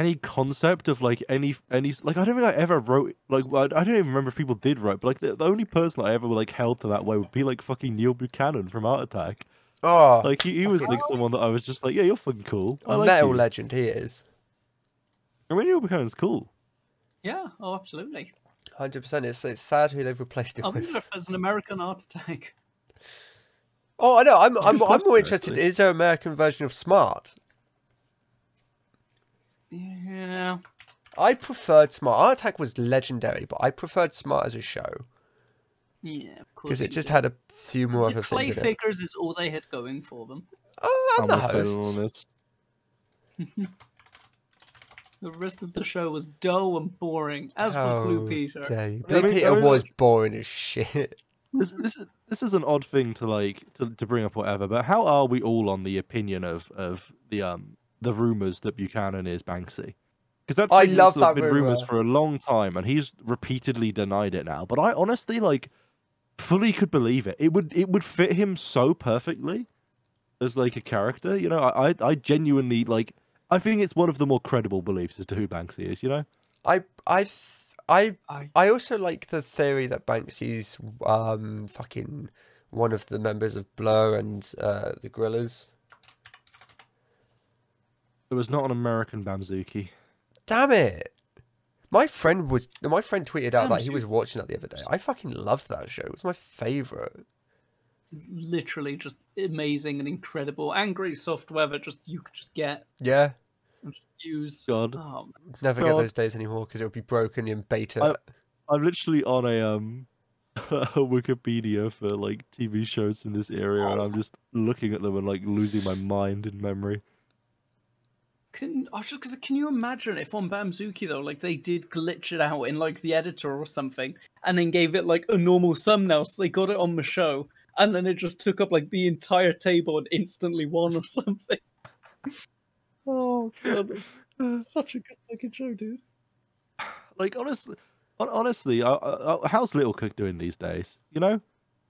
any concept of like any any like I don't think I ever wrote like I I don't even remember if people did write, but like the, the only person I ever like held to that way would be like fucking Neil Buchanan from Art Attack. Oh, Like he, he was like someone that I was just like, yeah, you're fucking cool. I a like metal you. legend he is. I mean, Neil Buchanan's cool. Yeah, oh, absolutely. Hundred percent. It's it's sad who they've replaced him I with. wonder if there's an American heart attack. Oh, I know. I'm It's a I'm I'm more interested. Is there an American version of Smart? Yeah. I preferred Smart. Art Attack was legendary, but I preferred Smart as a show Yeah, of course. because it just do. had a few more the other clay things in it. figures is all they had going for them. Oh, I'm and the host. <laughs> The rest of the show was dull and boring, as was Blue Peter. dare you. I Blue mean- Peter was like- boring as shit. <laughs> This this is this is an odd thing to like to, to bring up whatever, but how are we all on the opinion of of the um the rumors that Buchanan is Banksy? Because that's I love that been rumors rumour. for a long time, and he's repeatedly denied it now. But I honestly like fully could believe it. It would it would fit him so perfectly as like a character. You know, I I, I genuinely like. I think it's one of the more credible beliefs as to who Banksy is. You know. I I th- I I I also like the theory that Banksy's um fucking one of the members of Blur and uh, the Gorillaz. It was not an American Bamzooki. Damn it! My friend was my friend tweeted out that he was watching that the other day. I fucking loved that show. It was my favorite. literally just amazing and incredible. Angry software that just you could just get Yeah, and just use. God. Oh, never get God. those days anymore because it would be broken in beta. I- I'm literally on a um <laughs> a Wikipedia for like TV shows from this area, and I'm just looking at them and like losing my mind in memory. Can I was just cause can you imagine if on Bamzooki though, like they did glitch it out in like the editor or something, and then gave it like a normal thumbnail, so they got it on the show, and then it just took up like the entire table and instantly won or <laughs> something. oh god, that's, that's <sighs> such a good fucking show, dude. Like honestly, honestly, I, I, I- how's Little Cook doing these days? You know,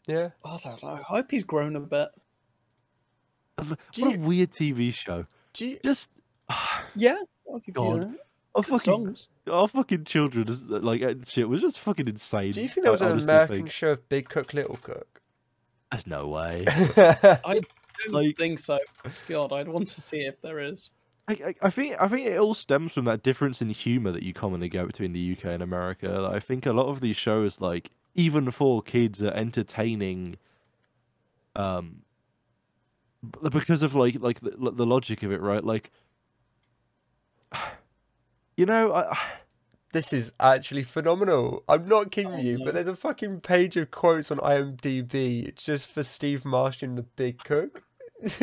yeah, I don't know. I hope he's grown a bit. what Do a weird TV show. do you, Just <sighs> Yeah, I'll give God. you that. our Good fucking songs. our fucking children is like uh, shit was just fucking insane. do you think there was I an honestly American think- show of Big Cook Little Cook? There's no way. <laughs> I don't Like- think so. God, I'd want to see if there is. I, I, I think I think it all stems from that difference in humor that you commonly get between the UK and America. I think a lot of these shows, like even for kids, are entertaining. Um, b- because of like like the, the logic of it, right? Like, <sighs> you know, I, <sighs> This is actually phenomenal. I'm not kidding Oh, you, no. but there's a fucking page of quotes on IMDb. It's just for Steve Marsh in the Big Cook. <laughs>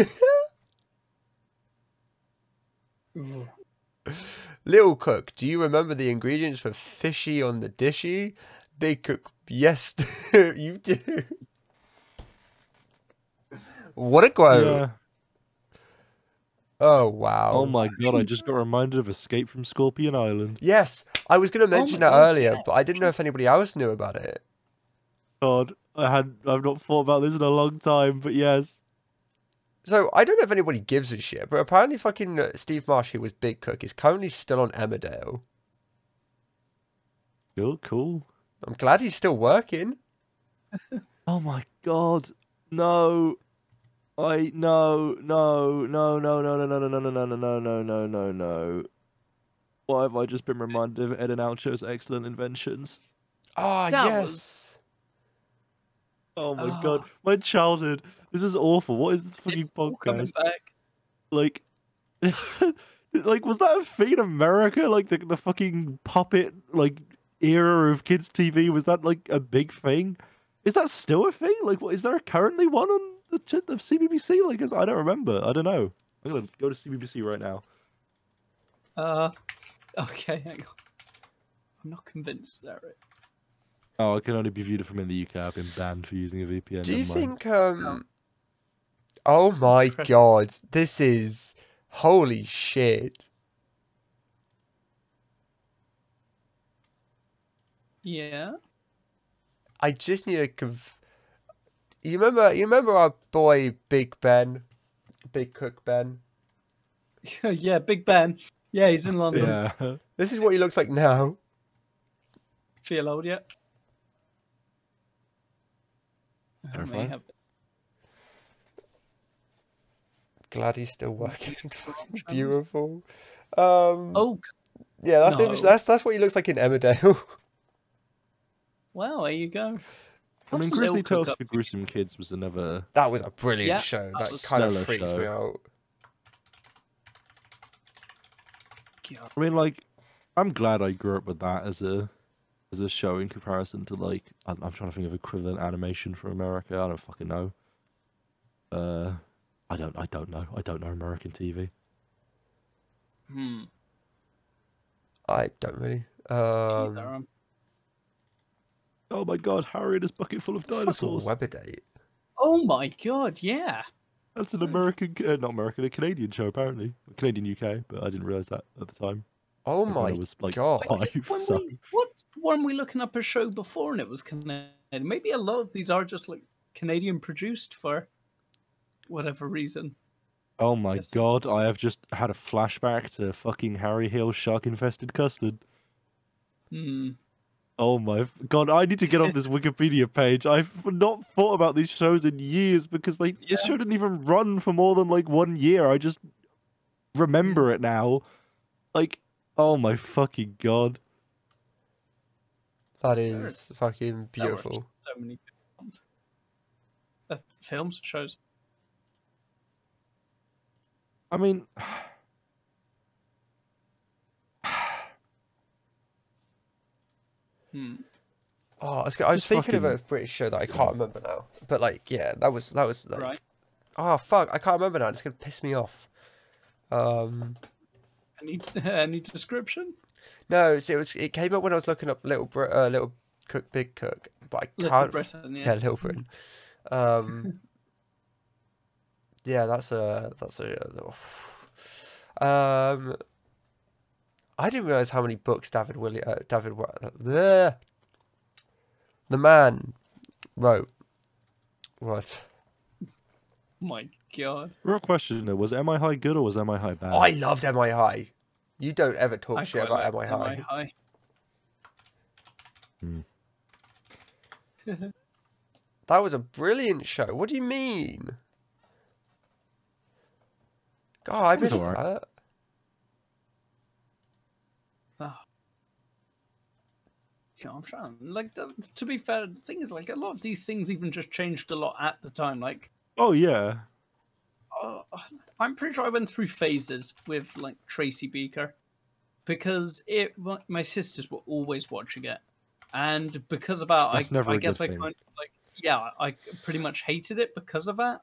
Little Cook, do you remember the ingredients for fishy on the dishy? Big Cook, yes, <laughs> you do. What a quote! yeah. Oh wow! Oh my god! I just got reminded of Escape from Scorpion Island. Yes, I was going to Oh mention my that God, earlier, yeah. but I didn't know if anybody else knew about it. God, I had I've not thought about this in a long time, but yes. So I don't know if anybody gives a shit, but apparently fucking uh, Steve Marsh, who was Big Cook, is currently still on Emmerdale. Cool, cool. I'm glad he's still working. <laughs> Oh my god, no. I no no no no no no no no no no no no no no no no. Why have I just been reminded of Ed and Oucho's excellent inventions? Ah, That yes. was- Oh my god, Oh. my childhood. This is awful. What is this fucking It's podcast? back. Like, like was that a thing in America? Like the the fucking puppet like era of kids TV was that like a big thing? Is that still a thing? Like, what is there currently one on the ch- the CBBC? Like, is- I don't remember. I don't know. I'm gonna go to CBBC right now. Uh, okay, hang on. I'm not convinced there. Oh, I can only be viewed from in the UK. I've been banned for using a VPN. Do you think um Oh my god, this is holy shit. Yeah. I just need to conf- You remember you remember our boy Big Ben? Big Cook Ben? <laughs> yeah, Big Ben. Yeah, he's in London. Yeah. This is what he looks like now. Feel old yet? I may Terrifying. have- Glad he's still working. <laughs> Channels. Beautiful. Um Oh, yeah, that's no. That's that's what he looks like in Emmerdale. <laughs> wow, there you go. I mean, Grizzly Tales Cook for Gruesome Kids was another. that was a brilliant Yeah, show. that That kind of stellar freaks me out. I mean, like, I'm glad I grew up with that as a as a show in comparison to like I'm, I'm trying to think of equivalent animation for America. I don't fucking know. Uh, I don't. I don't know. I don't know American TV. Hmm. I don't really. Um, Either, um, Oh my god, Harry and his bucket full of fucking dinosaurs. Weberdate. Oh my god, yeah. That's an American, uh, not American, a Canadian show apparently, Canadian UK, but I didn't realize that at the time. Oh like, I my was like god. five. When so we, what weren't we looking up a show before and it was Canadian? Maybe a lot of these are just like Canadian produced for whatever reason. Oh my Yes, yes. god, I have just had a flashback to fucking Harry Hill's shark infested custard. Hmm. Oh my god, I need to get off this <laughs> Wikipedia page. I've not thought about these shows in years because like this Yeah. show didn't even run for more than like one year. I just remember it now. Like, oh my fucking god. That is fucking beautiful. So many films. Uh, films, shows. I mean Hmm. Oh, I was, I was thinking of a British show that I can't remember now. But like, yeah, that was that was like, Right. oh fuck, I can't remember now. It's gonna piss me off. Um, Any <laughs> any description? no, it was it came up when I was looking up Little Brit, uh, Little Cook, Big Cook, but I Little can't. Britain, <laughs> yeah. yeah, Little Britain. Um, <laughs> yeah, that's a that's a. Um, I didn't realize how many books David William uh, David Wa- the the man wrote. What? My God. real question though, was MI High good or was MI High bad? I loved MI High. You don't ever talk I shit about like MI High. MI High. <laughs> That was a brilliant show. What do you mean? God, I It missed alright. that. Yeah, I'm trying. Like, the, to be fair, the thing is, like, a lot of these things even just changed a lot at the time. Like, Oh yeah. uh, <sighs> I'm pretty sure I went through phases with like Tracy Beaker because it my- sisters were always watching it, and because of that, That's I, I guess I kind of like yeah, I pretty much hated it because of that.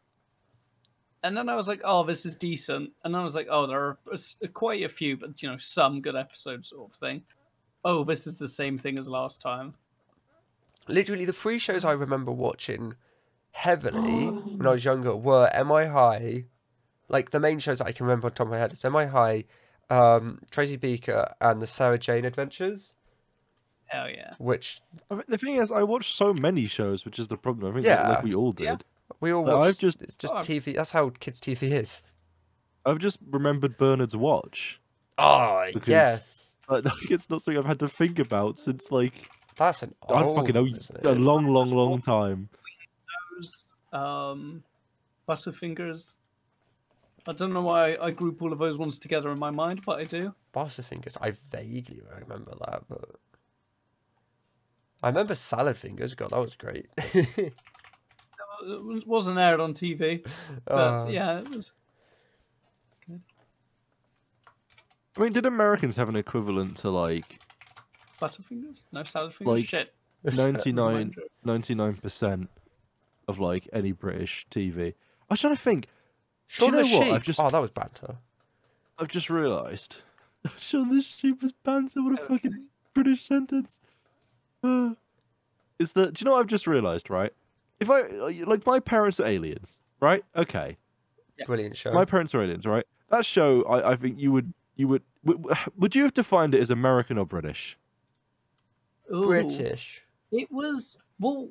And then I was like, oh, this is decent. And then I was like, oh, there are quite a few, but you know, some good episodes, sort of thing. Oh, this is the same thing as last time. Literally, the three shows I remember watching heavily <gasps> when I was younger were MI High. Like the main shows that I can remember on top of my head is MI High, um, Tracy Beaker, and the Sarah Jane Adventures. Hell yeah. Which I mean, the thing is, I watched so many shows, which is the problem. I think Yeah. like we all did. Yeah. we all No, I've watched. just- it's just Oh, TV. That's how kids' TV is. I've just remembered Bernard's watch. Oh Because- yes, <laughs> Like, it's not something I've had to think about since like that's an I old. don't fucking know a long, long, long time. Those, Um, Butterfingers. I don't know why I group all of those ones together in my mind, but I do. Butterfingers. I vaguely remember that, but I remember salad fingers. God, that was great. <laughs> It wasn't aired on TV, but Uh, yeah, it was. I mean, did Americans have an equivalent to like Butterfingers? No salad fingers? Like- Shit. <laughs> 99 99% of like any British TV? I was trying to think. Shaun Do you the know what? Sheep. I've just Oh, that was banter. I've just realised. <laughs> Shaun the Sheep was banter. What a fucking British sentence. Uh, is that? Do you know what I've just realised? Right. If I like, my parents are aliens, right? Okay. Yeah. Brilliant show. My parents are aliens, right? That show, I, I think you would, you would, would, <sighs> would you have defined it as American or British? Ooh. British. It was well.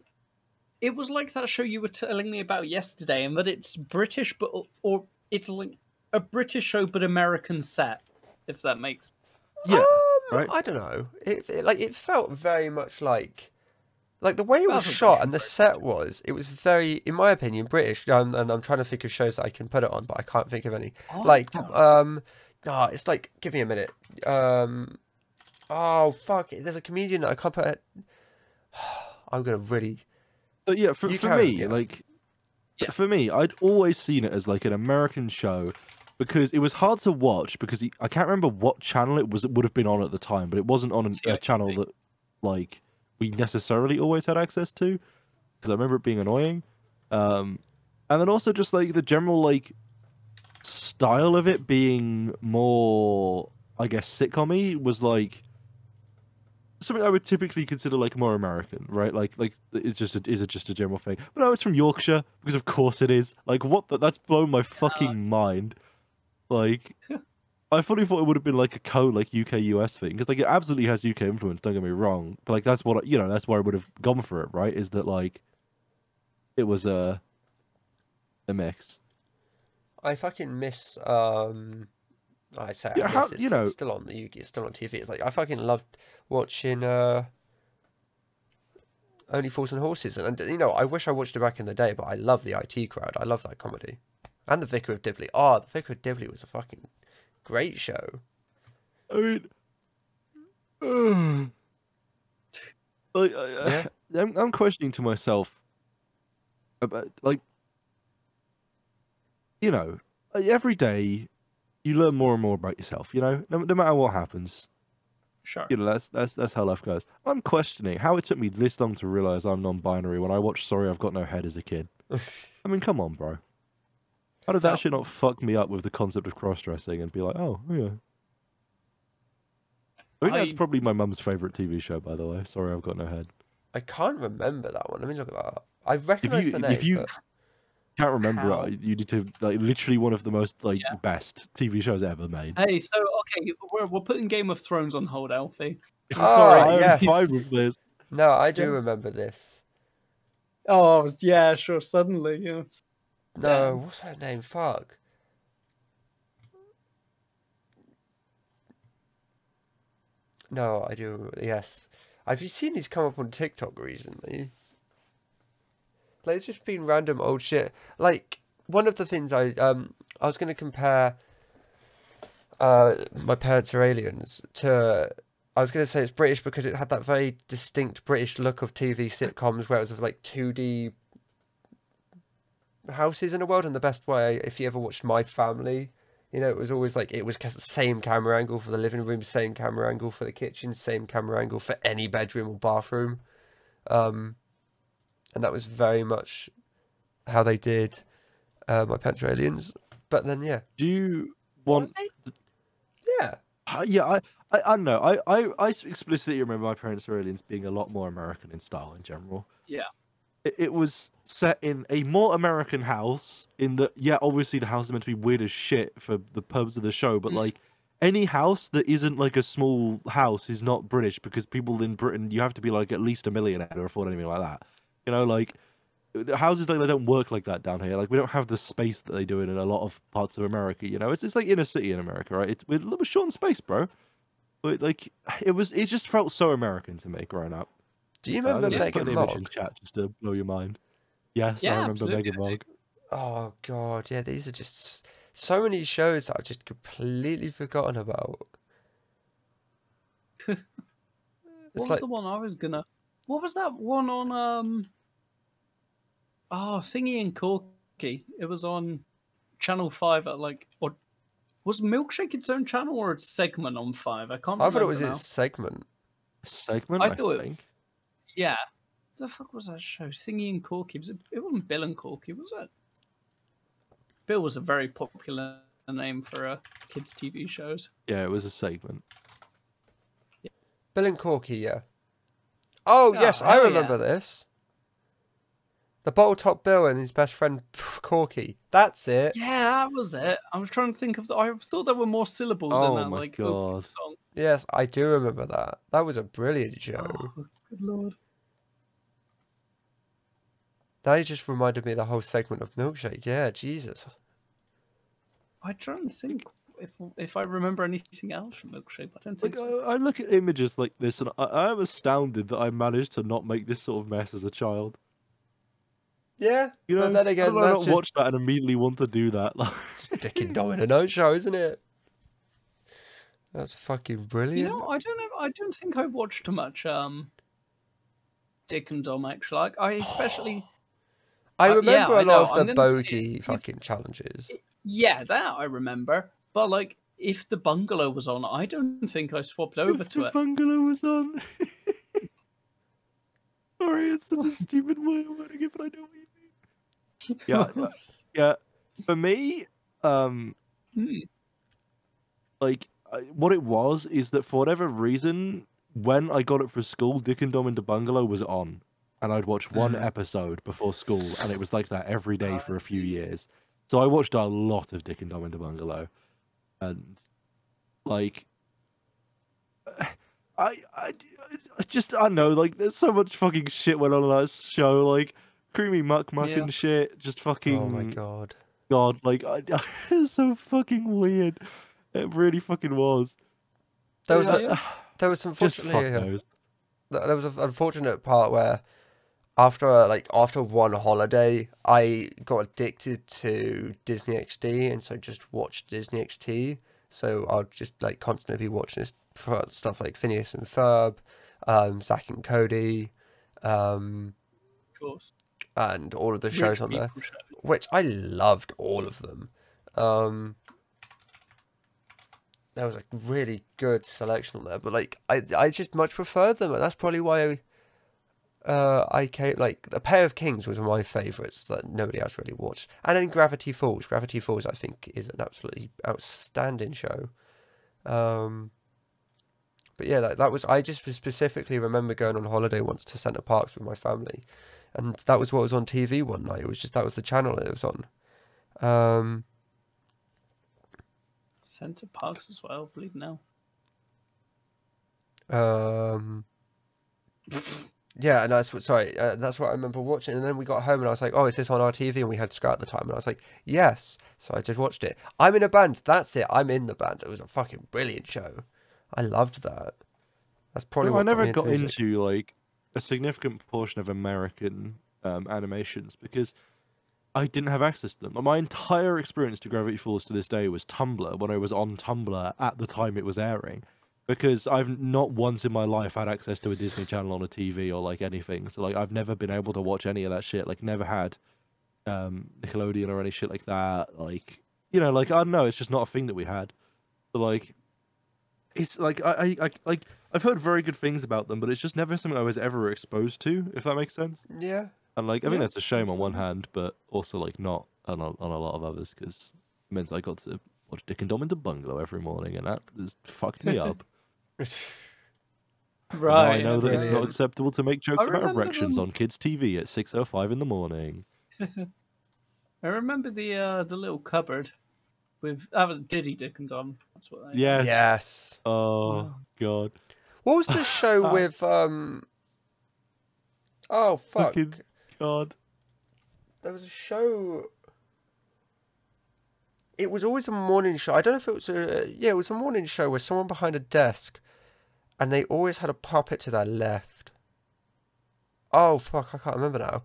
It was like that show you were telling me about yesterday, and that it's British, but or it's like a British show but American set. If that makes Yeah. um, right. I don't know. It, it like it felt very much like like the way it was shot and the set was. It was very, in my opinion, British. Um, and I'm trying to think of shows that I can put it on, but I can't think of any. like don't- nah, it's like give me a minute. Um, oh fuck, there's a comedian that I can't put. <sighs> I'm gonna really. But yeah, for, for me, yeah. like, Yeah. for me, I'd always seen it as like an American show because it was hard to watch because he, I can't remember what channel it was. It would have been on at the time, but it wasn't on an, a channel that like we necessarily always had access to because I remember it being annoying. Um, and then also just like the general like style of it being more, I guess, sitcom was like something I would typically consider like more American, right? Like like it's just a, is it just a general thing? But no, it's from Yorkshire because of course it is. Like what? The, that's blown my fucking mind. Like I fully thought it would have been like a co like UK US thing because like it absolutely has UK influence. Don't get me wrong, but like that's what I- you know. That's where I would have gone for it. Right? Is that like it was a a mix. I fucking miss. Um, I say Yeah, I how- It's you know- still on the UK. It's still on TV. It's like I fucking loved watching. Uh, Only Fools and Horses, and, and you know, I wish I watched it back in the day, but I love the IT crowd. I love that comedy, and the Vicar of Dibley. Oh, the Vicar of Dibley was a fucking great show. I mean, <sighs> like, I, Yeah. I'm, I'm questioning to myself about, like, you know, every day you learn more and more about yourself. You know, no, no matter what happens, sure. you know, that's that's that's how life goes. I'm questioning how it took me this long to realize I'm non-binary when I watched Sorry I've Got No Head as a kid. <laughs> I mean, come on, bro. How did that shit not fuck me up with the concept of cross-dressing and be like, oh yeah. I think that's probably my mum's favorite TV show, by the way. Sorry, I've got no head. I can't remember that one. Let me look at that. I recognise you- the if name. you- but- Can't remember. How? it. You need to like literally one of the most like Yeah. best TV shows ever made. Hey, so okay, we're we're putting Game of Thrones on hold, Alfie. I'm Ah, sorry. I'm yes. fine with this. No, I do Yeah. remember this. Oh yeah, sure. Suddenly, yeah. No, Damn. what's her name? Fuck. No, I do. Yes. Have you seen these come up on TikTok recently? Like, it's just been random old shit. Like, one of the things I um I was gonna compare uh my parents are aliens to I was gonna say it's British because it had that very distinct British look of TV sitcoms where it was of like two D houses in a world in the best way. If you ever watched My Family, you know, it was always like it was ca- same camera angle for the living room, same camera angle for the kitchen, same camera angle for any bedroom or bathroom. Um, and that was very much how they did uh, My Parents Are Aliens. But then, yeah. Do you want? Yeah. Uh, yeah, I, I, I don't know. I, I, I explicitly remember my parents are aliens being a lot more American in style in general. Yeah. It, it was set in a more American house. In the yeah, obviously the house is meant to be weird as shit for the purpose of the show, but Mm. like any house that isn't like a small house is not British because people in Britain you have to be like at least a millionaire to afford anything like that. You know, like houses like they don't work like that down here. Like we don't have the space that they do in a lot of parts of America. You know, it's it's like inner city in America, right? It's we're a little short in space, bro. But like <sighs> it was, it just felt so American to me growing up. Do you Uh, I'm remember gonna put Megan an image in chat just to blow your mind. Yes, Yeah, I remember absolutely, Megan I do. Mogg. Oh god, yeah, these are just so many shows that I've just completely forgotten about. <laughs> What It's was like the one I was gonna? What was that one on? Um. Oh, Thingy and Corky. It was on Channel Five at like or was Milkshake its own channel or its segment on Five? I can't. I thought it was now. its segment. Segment, I I, thought it- Yeah. The fuck was that show? Thingy and Corky. Was it? It wasn't Bill and Corky, was it? Bill was a very popular name for uh, kids' TV shows. Yeah, it was a segment. Bill and Corky, yeah. Oh Oh, yes, I hell yeah. remember this. The bottle top Bill and his best friend <laughs> Corky. That's it. Yeah, that was it. I was trying to think of. The, I thought there were more syllables Oh in that my like God. song. Yes, I do remember that. That was a brilliant show. Oh, good lord. That just reminded me of the whole segment of Milkshake. Yeah, Jesus. I'm trying to think if if I remember anything else from Milkshake. but I don't Like think so. I, I look at images like this, and I, I am astounded that I managed to not make this sort of mess as a child. Yeah, You know, but then again, did I that's not just, watch that and immediately want to do that. <laughs> Like, just Dick and Dom in a no show, isn't it? That's fucking brilliant. You know, I don't know. I don't think I watched too much um Dick and Dom actually. Like, I especially I uh, yeah, remember I a lot of the gonna say bogey if- fucking challenges. yeah that I remember. But like, if the bungalow was on, I don't think I swapped over to it. The it. bungalow was on. <laughs> Sorry, it's such a stupid way of wording it, but I know what you mean. <laughs> Yeah, yeah. For me, um, Hmm. like what it was is that for whatever reason, when I got it for school, Dick and Dom in the Bungalow was on, and I'd watch one Mhm. episode before school, and it was like that every day for a few years. So I watched a lot of Dick and Dom in the Bungalow, and like. <sighs> I, I, I just I know like there's so much fucking shit went on in that show like creamy muck muck Yeah. and shit just fucking Oh my god. god, like I, <laughs> it's so fucking weird. It really fucking was. There was Yeah, a, yeah. there was <sighs> Just fuck unfortunately uh, a, knows. th- there was an unfortunate part where after like after one holiday I got addicted to Disney XD and so just watched Disney XD. So I'll just like constantly be watching this for stuff like Phineas and Ferb, um, Zack and Cody, um, Of course. and all of the shows on there. which I loved all of them. Um, there was a really good selection on there, but like I, I just much preferred them, and that's probably why I, uh, I came like a pair of Kings was one of my favourites that nobody else really watched, and then Gravity Falls. Gravity Falls, I think, is an absolutely outstanding show. Um, but yeah, that, that was I just specifically remember going on holiday once to Center Parcs with my family, and that was what was on TV one night. It was just that was the channel it was on. Um, Center Parcs as well. Believe now. um, <laughs> yeah, and that's what. Sorry, uh, that's what I remember watching. And then we got home, and I was like, "Oh, is this on our TV?" And we had Sky at the time, and I was like, "Yes." So I just watched it. I'm in a band. That's it. I'm in the band. It was a fucking brilliant show. I loved that. That's probably No, what I never got music. into like a significant portion of American um, animations because I didn't have access to them. My entire experience to Gravity Falls to this day was Tumblr when I was on Tumblr at the time it was airing. Because I've not once in my life had access to a Disney Channel on a TV or like anything. So like I've never been able to watch any of that shit. Like never had um, Nickelodeon or any shit like that. Like you know, like I don't know, it's just not a thing that we had. So like it's like I, I, I like I've heard very good things about them, but it's just never something I was ever exposed to, if that makes sense. Yeah. And like I think Yeah, that's a shame on one hand, but also like not on a, on a lot of others because it means I got to watch Dick and Dom in the bungalow every morning, and that just fucked me <laughs> up. And now Right. I know that it's not acceptable to make jokes about remember erections them- on kids' TV at six oh five in the morning. <laughs> I remember the uh, the little cupboard with that was Diddy Dick and Dom. That's what. They, Yes. Yes. Oh god. What was the <laughs> show with um? Oh fuck! Fucking God. There was a show. It was always a morning show. I don't know if it was a yeah, it was a morning show with someone behind a desk, and they always had a puppet to their left. Oh fuck! I can't remember now.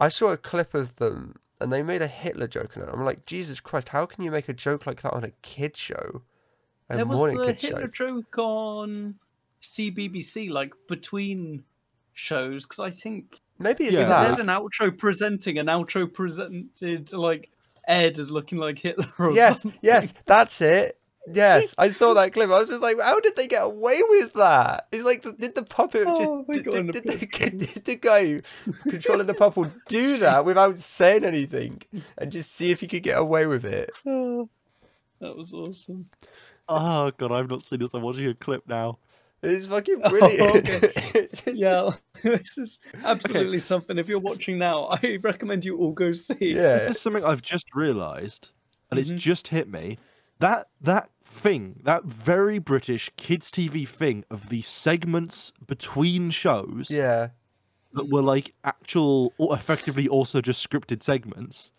I saw a clip of them and they made a Hitler joke in it. I'm like, Jesus Christ, how can you make a joke like that on a kid show? A there was morning the kid Hitler show. joke on CBBC, like between shows, because I think Maybe it's Yeah. they that. an outro presenting, an outro presented like Ed as looking like Hitler. Or Yes, something. yes, that's it. Yes, <laughs> I saw that clip. I was just like, how did they get away with that? It's like, did the puppet oh, just Oh, my did, God, <laughs> did, did, a the, did the guy controlling the puppet do <laughs> that without saying anything and just see if he could get away with it? Oh, That was awesome. Oh god, I've not seen this. I'm watching a clip now. It's fucking <laughs> Oh, brilliant. okay. <laughs> Yeah, <laughs> this is absolutely something. If you're watching now, I recommend you all go see. yeah. This is something I've just realised, and Mhm. it's just hit me. That that thing, that very British kids' TV thing of the segments between shows Yeah. that were like actual, or effectively also just scripted segments,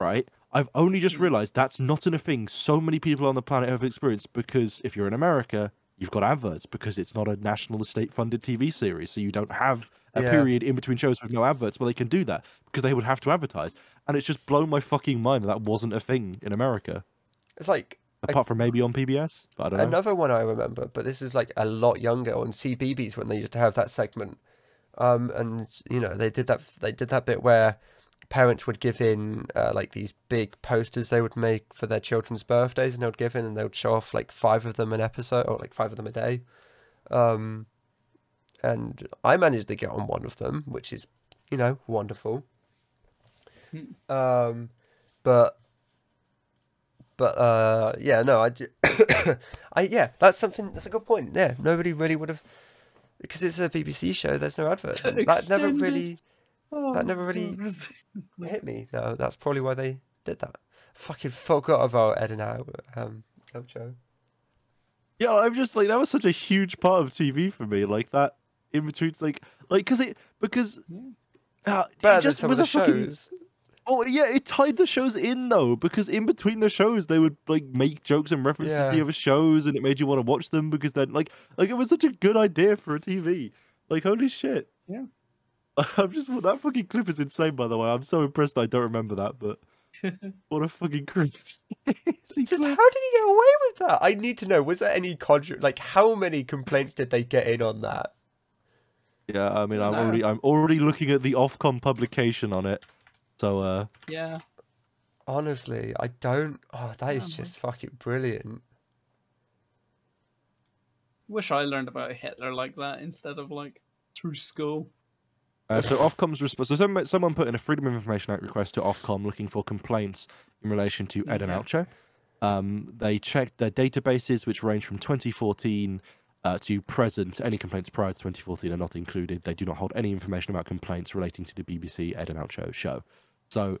right? I've only just Hmm. realised that's not in a thing so many people on the planet have experienced because if you're in America, you've got adverts because it's not a national estate funded TV series, so you don't have a Yeah. period in between shows with no adverts. Well, they can do that because they would have to advertise, and it's just blown my fucking mind that that wasn't a thing in America, It's like apart from maybe on PBS. But I don't know. another one I remember, but this is like a lot younger on CBBC when they used to have that segment. Um, and you know they did that. They did that bit where parents would give in uh, like these big posters they would make for their children's birthdays, and they would give in and they would show off like five of them an episode or like five of them a day. Um, and I managed to get on one of them, which is you know wonderful. Um, but but uh, yeah, no, I, <coughs> I yeah, that's something. That's a good point. Yeah, nobody really would have because it's a BBC show. There's no adverts. <laughs> That never really Oh, That never really- <laughs> hit me. No, that's probably why they did that. Fucking forgot about Ed and Albert. Um, Oucho. Yeah, I'm just like that was such a huge part of TV for me. Like that in between, like like because it because uh, it Better than just some of was the a fucking- shows. Oh yeah, it tied the shows in though, because in between the shows they would like make jokes and references to the other shows, and it made you want to watch them because then like like it was such a good idea for a TV. Like holy shit. Yeah. <laughs> I'm just that fucking clip is insane. By the way, I'm so impressed. I don't remember that, but <laughs> what a fucking crazy. <laughs> Just how did he get away with that? I need to know. Was there any contra- like how many complaints did they get in on that? Yeah, I mean, I'm know. already I'm already looking at the Ofcom publication on it. So uh, Yeah. Honestly, I don't. Oh, that is Oh, my- just fucking brilliant. Wish I learned about Hitler like that instead of like through school. Uh, so <laughs> Ofcom's response. So someone, someone put in a Freedom of Information Act request to Ofcom looking for complaints in relation to Ed and Okay. Oucho. Um, they checked their databases, which range from 2014 uh, to present. Any complaints prior to 2014 are not included. They do not hold any information about complaints relating to the BBC Ed and Oucho show. So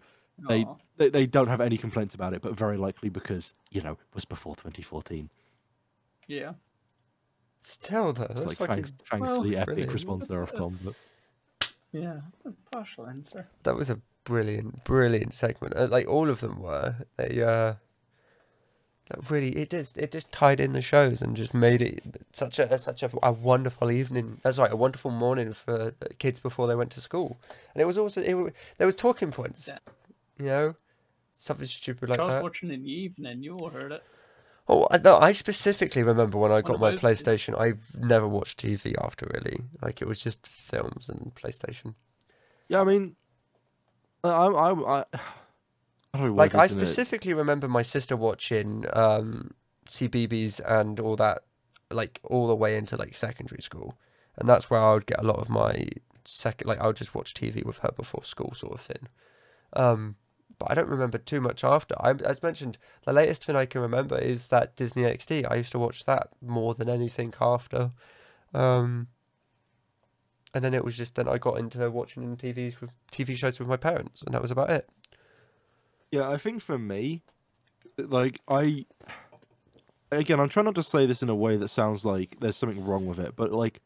They- they, they don't have any complaints about it, but very likely because you know it was before 2014. Yeah. Still though, It's like fucking. thanks, thanks well, to the epic brilliant. response there, Ofcom. But... Yeah. Partial answer. That was a brilliant, brilliant segment. Uh, like all of them were. They uh, that really it just it just tied in the shows and just made it such a such a, a wonderful evening. That's right, a wonderful morning for the kids before they went to school. And it was also it, there was talking points. Yeah. You know, something stupid like Charles that. watching in the evening, you all heard it. Oh, I, no, I specifically remember when I got my those. PlayStation. I've never watched TV after really. Like it was just films and PlayStation. Yeah, I mean, I, I, I, I <sighs> don't know. Like I it is, innit? specifically remember my sister watching um CBBC and all that, like all the way into like secondary school, and that's where I would get a lot of my second. Like I would just watch TV with her before school, sort of thing. Um, but I don't remember too much after. I, as mentioned, the latest thing I can remember is that Disney XD. I used to watch that more than anything after. Um, and then it was just then I got into watching TVs with TV shows with my parents, and that was about it. Yeah, I think for me, like I, again, I'm trying not to say this in a way that sounds like there's something wrong with it, but like,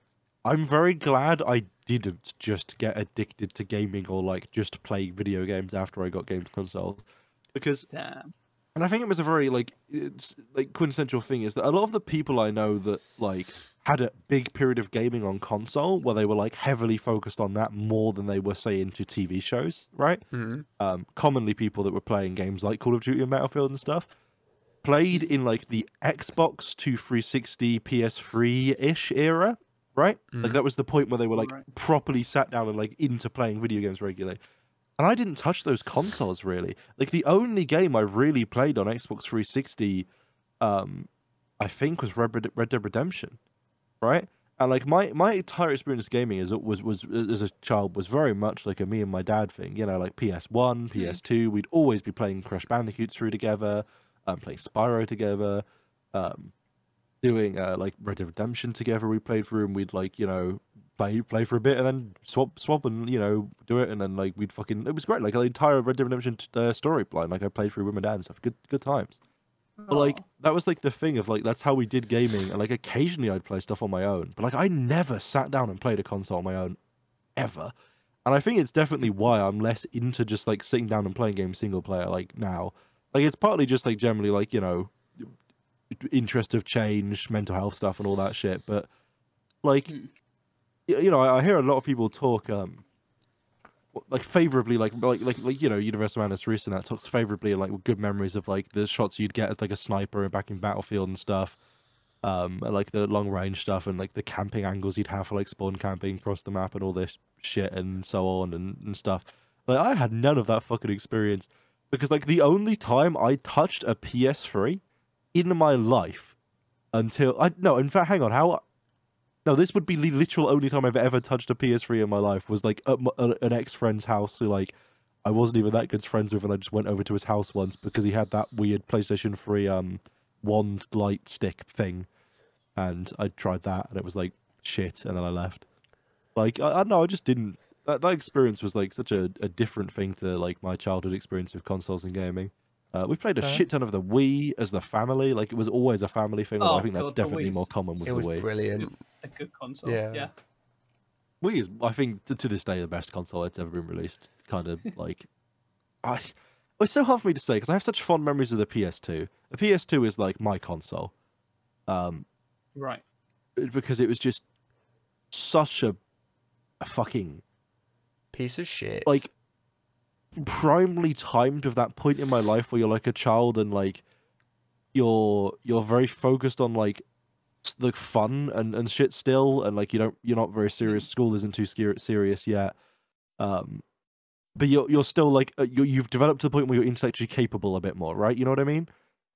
I'm very glad I didn't just get addicted to gaming or like just play video games after I got games consoles, because Damn. and I think it was a very like it's like quintessential thing is that a lot of the people I know that like had a big period of gaming on console where they were like heavily focused on that more than they were say into TV shows, right? Mhm. Um, commonly people that were playing games like Call of Duty and Battlefield and stuff played in like the Xbox to 360 PS3 ish era, right? Like Mhm. that was the point where they were like Right. properly sat down and like into playing video games regularly. And I didn't touch those consoles really. Like the only game I really played on Xbox 360, um, I think was Red, Red, Red Dead Redemption, right? And like my my entire experience gaming as was was as a child was very much like a me and my dad thing. You know, like PS1, PS2. We'd always be playing Crash Bandicoot through together, um, playing Spyro together, um, doing uh, like Red Dead Redemption together. We played through, and we'd like you know play play for a bit, and then swap swap and you know do it, and then like we'd fucking it was great. Like the entire Red Dead Redemption uh, storyline, like I played through with my dad and stuff. Good good times. But like that was like the thing of like that's how we did gaming, and like occasionally I'd play stuff on my own, but like I never sat down and played a console on my own, ever. And I think it's definitely why I'm less into just like sitting down and playing games single player like now. Like it's partly just like generally like you know, interest of change, mental health stuff, and all that shit. But like, y- you know, I, I hear a lot of people talk um like favorably like like like like you know Universal Man Reese and that talks favorably and like good memories of like the shots you'd get as like a sniper back in Battlefield and stuff. Um and, like the long range stuff and like the camping angles you'd have for like spawn camping across the map and all this shit and so on and, and stuff. Like I had none of that fucking experience because like the only time I touched a PS3 in my life until I no in fact hang on how no, this would be the literal only time I've ever touched a PS3 in my life was like at my, uh, an ex friend's house who like I wasn't even that good friends with, and I just went over to his house once because he had that weird PlayStation 3 um wand light stick thing, and I tried that and it was like shit, and then I left. Like I, I know, I just didn't. That, that experience was like such a, a different thing to like my childhood experience with consoles and gaming. Uh, we played a Fair. shit ton of the Wii as the family. Like it was always a family thing. Oh, I think that's God, the definitely more common with It the was Wii. brilliant. a good console. Yeah. Yeah. Wii is, I think, to, to this day, the best console that's ever been released. Kind of <laughs> like, I. It's so hard for me to say because I have such fond memories of the PS2. The PS2 is like my console, um, Right. because it was just such a, a fucking Piece of shit. like primarily timed with that point in my life where you're like a child and like you're you're very focused on like the fun and, and shit still and like you don't you're not very serious. School isn't too scary, serious yet. Um but you're you're still like uh, you you've developed to the point where you're intellectually capable a bit more right? You know what i mean?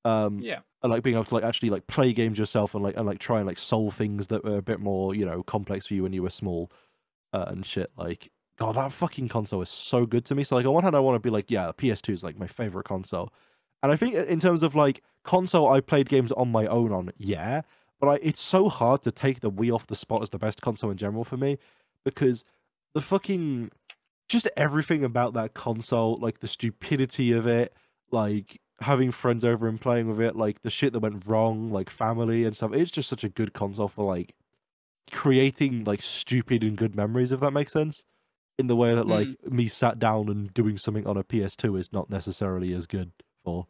Um Yeah. and like being able to like actually like play games yourself and like and like try and like solve things that were a bit more you know complex for you when you were small uh, and shit like god that fucking console is so good to me. So like on one hand i want to be like yeah ps2 is like my favorite console. And i think in terms of like console i played games on my own on yeah. But I, it's so hard to take the wii off the spot as the best console in general for me because the fucking just everything about that console like the stupidity of it like having friends over and playing with it like the shit that went wrong like family and stuff it's just such a good console for like creating like stupid and good memories if that makes sense in the way that like me sat down and doing something on a ps2 is not necessarily as good for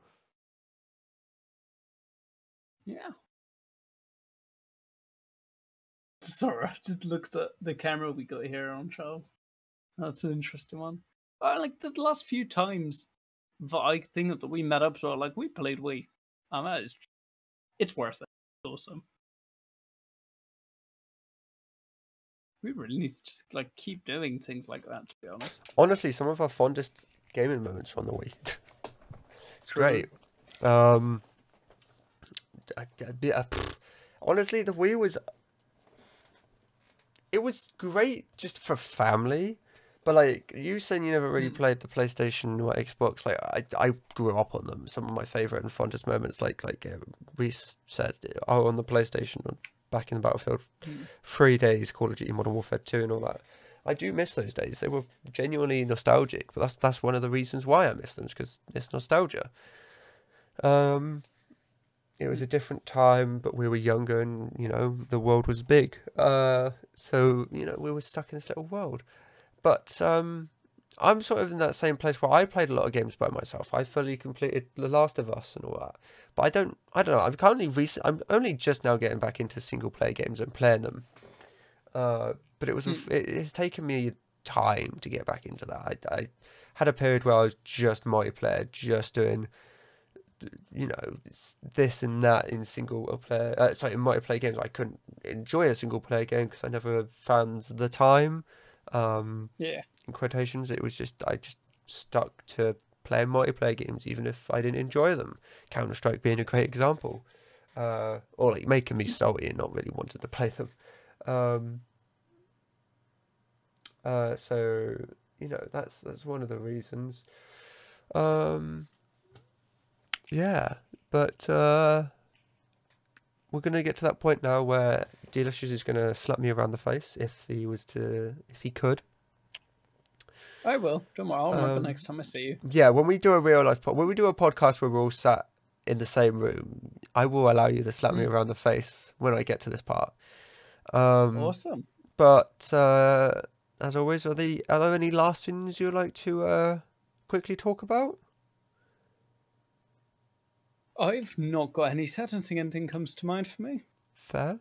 Yeah. Sorry, I just looked at the camera we got here on Charles. That's an interesting one. Uh, like the last few times that I think that we met up, so like we played Wii. Um, that is, it's worth it. It's awesome. We really need to just like keep doing things like that. To be honest, Honestly, some of our fondest gaming moments are on the Wii. <laughs> it's True. great. Um, I- I- be- uh, honestly, the Wii was. It was great just for family, but like you saying, you never really Mm. played the PlayStation or Xbox. Like I, I grew up on them. Some of my favorite and fondest moments, like like uh, Reese said, are on the PlayStation back in the Battlefield Mm. three days, Call of Duty Modern Warfare Two, and all that. I do miss those days. They were genuinely nostalgic, but that's that's one of the reasons why I miss them, because it's nostalgia. Um, it was a different time, but we were younger, and you know the world was big. Uh, so you know we were stuck in this little world. But um, I'm sort of in that same place where I played a lot of games by myself. I fully completed The Last of Us and all that, but I don't. I don't know. I'm currently recent. I'm only just now getting back into single player games and playing them. Uh, but it was f it, it's taken me time to get back into that. I, I had a period where I was just multiplayer, just doing you know this and that in single player uh, sorry in multiplayer games i couldn't enjoy a single player game because i never found the time um Yeah. In quotations it was just i just stuck to playing multiplayer games even if i didn't enjoy them. Counter-strike being a great example. Uh or like making me salty and not really wanting to play them. Um uh so you know that's that's one of the reasons. Um yeah, but uh, we're gonna get to that point now where Delicious is gonna slap me around the face if he was to, if he could. I will. Don't worry. I'll remember Um, next time I see you. Yeah, when we do a real life pod, when we do a podcast where we're all sat in the same room, I will allow you to slap me Mm. around the face when I get to this part. Um, Awesome. But uh, as always, are the are there any last things you'd like to uh, quickly talk about? I've not got any. I don't think anything comes to mind for me. Fair.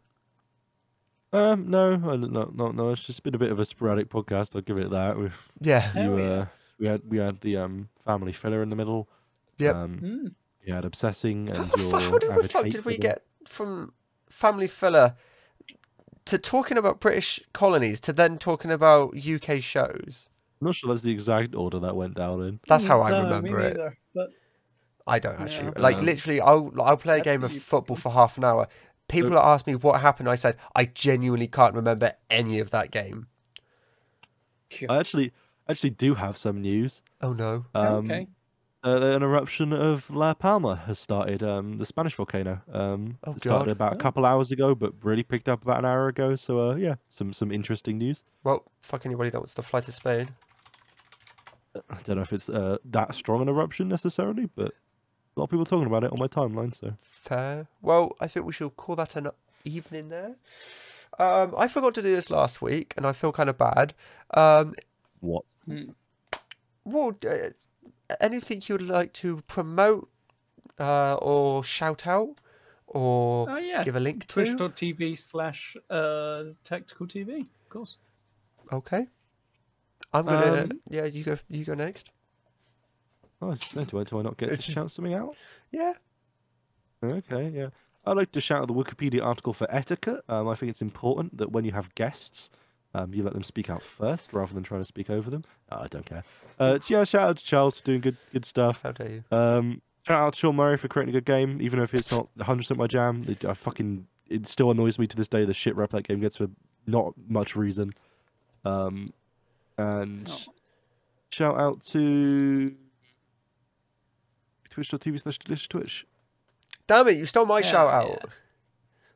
Um, no, I don't know, no, no. It's just been a bit of a sporadic podcast. I'll give it that. We've Yeah. Hell you, yeah. uh, we had we had the um family filler in the middle. Yep. Um, Hmm. you had obsessing How and the your fuck, how the avid fuck hate did for we get from family filler to talking about British colonies to then talking about UK shows? I'm not sure that's the exact order that went down in. That's how I No, me remember it. neither, But I don't actually Yeah. like Um, literally. I'll I'll play a game of Absolutely. football for half an hour. People So- ask me what happened. I said I genuinely can't remember any of that game. I actually actually do have some news. Oh no! Um, okay. uh, an eruption of La Palma has started. Um, the Spanish volcano. Um, Oh, it started God. about a Oh. couple hours ago, but really picked up about an hour ago. So uh, yeah, some some interesting news. Well, fuck anybody that wants to fly to Spain. I don't know if it's uh, that strong an eruption necessarily, but a lot of people talking about it on my timeline. So Fair. Well, I think we should call that an evening there. Um, I forgot to do this last week, and I feel kind of bad. Um, what? Hmm. Well, uh, anything you'd like to promote uh, or shout out or Oh yeah. give a link to? Twitch.tv slash uh tactical TV. Of course. Okay. I'm gonna. Um, yeah, you go. You go next. Oh, I do I, do I not get to shout something out? Yeah. Okay, yeah. I'd like to shout out the Wikipedia article for etiquette. Um, I think it's important that when you have guests, um, you let them speak out first rather than trying to speak over them. Oh, I don't care. Uh, yeah, shout out to Charles for doing good good stuff. How dare you? Um, shout out to Sean Murray for creating a good game, even if it's not 100% my jam. It, I fucking it still annoys me to this day the shit rep that game gets for not much reason. Um, and Oh. shout out to twitch.tv slash delicious twitch. Damn it! You stole my Hell shout yeah. out.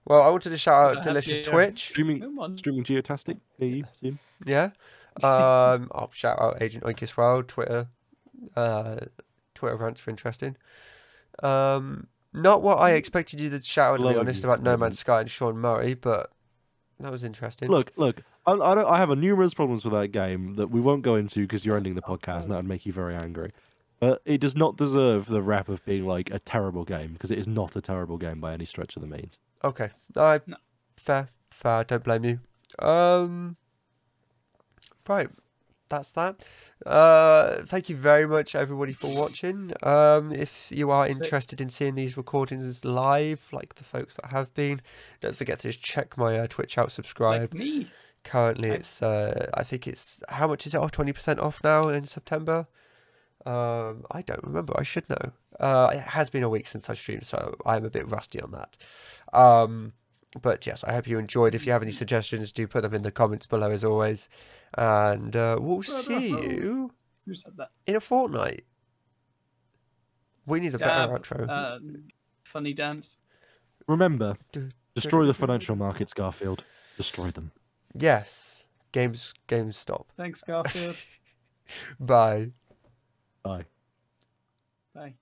Well, I wanted to shout out Delicious your- Twitch. Streaming streaming geotastic near you. Yeah. Um, <laughs> I'll shout out Agent Oink as well. Twitter. Uh, Twitter rants for interesting. Um, not what I expected you to shout out, to be honest, you, about No Man's Sky and Sean Murray, but that was interesting. Look, look, I, I, don't, I have a numerous problems with that game that we won't go into because you're ending the podcast and that would make you very angry. But it does not deserve the rap of being like a terrible game because it is not a terrible game by any stretch of the means. Okay. I No. fair, fair. Don't blame you. Um. Right. That's that. Uh, thank you very much, everybody, for watching. Um, if you are interested in seeing these recordings live, like the folks that have been, don't forget to just check my uh, Twitch out, subscribe. Like me. Currently, it's uh, I think it's how much is it off? Twenty percent off now in September. Um, I don't remember. I should know. Uh, it has been a week since I streamed, so I'm a bit rusty on that. Um, but yes, I hope you enjoyed. If you have any suggestions, do put them in the comments below, as always. And uh, we'll see you Who said that? in a fortnight. We need a better Dab, outro. Uh, funny dance. Remember, destroy the financial markets, Garfield. Destroy them. yes, games, games, stop. Thanks, Garfield. <laughs> Bye. Bye. Bye.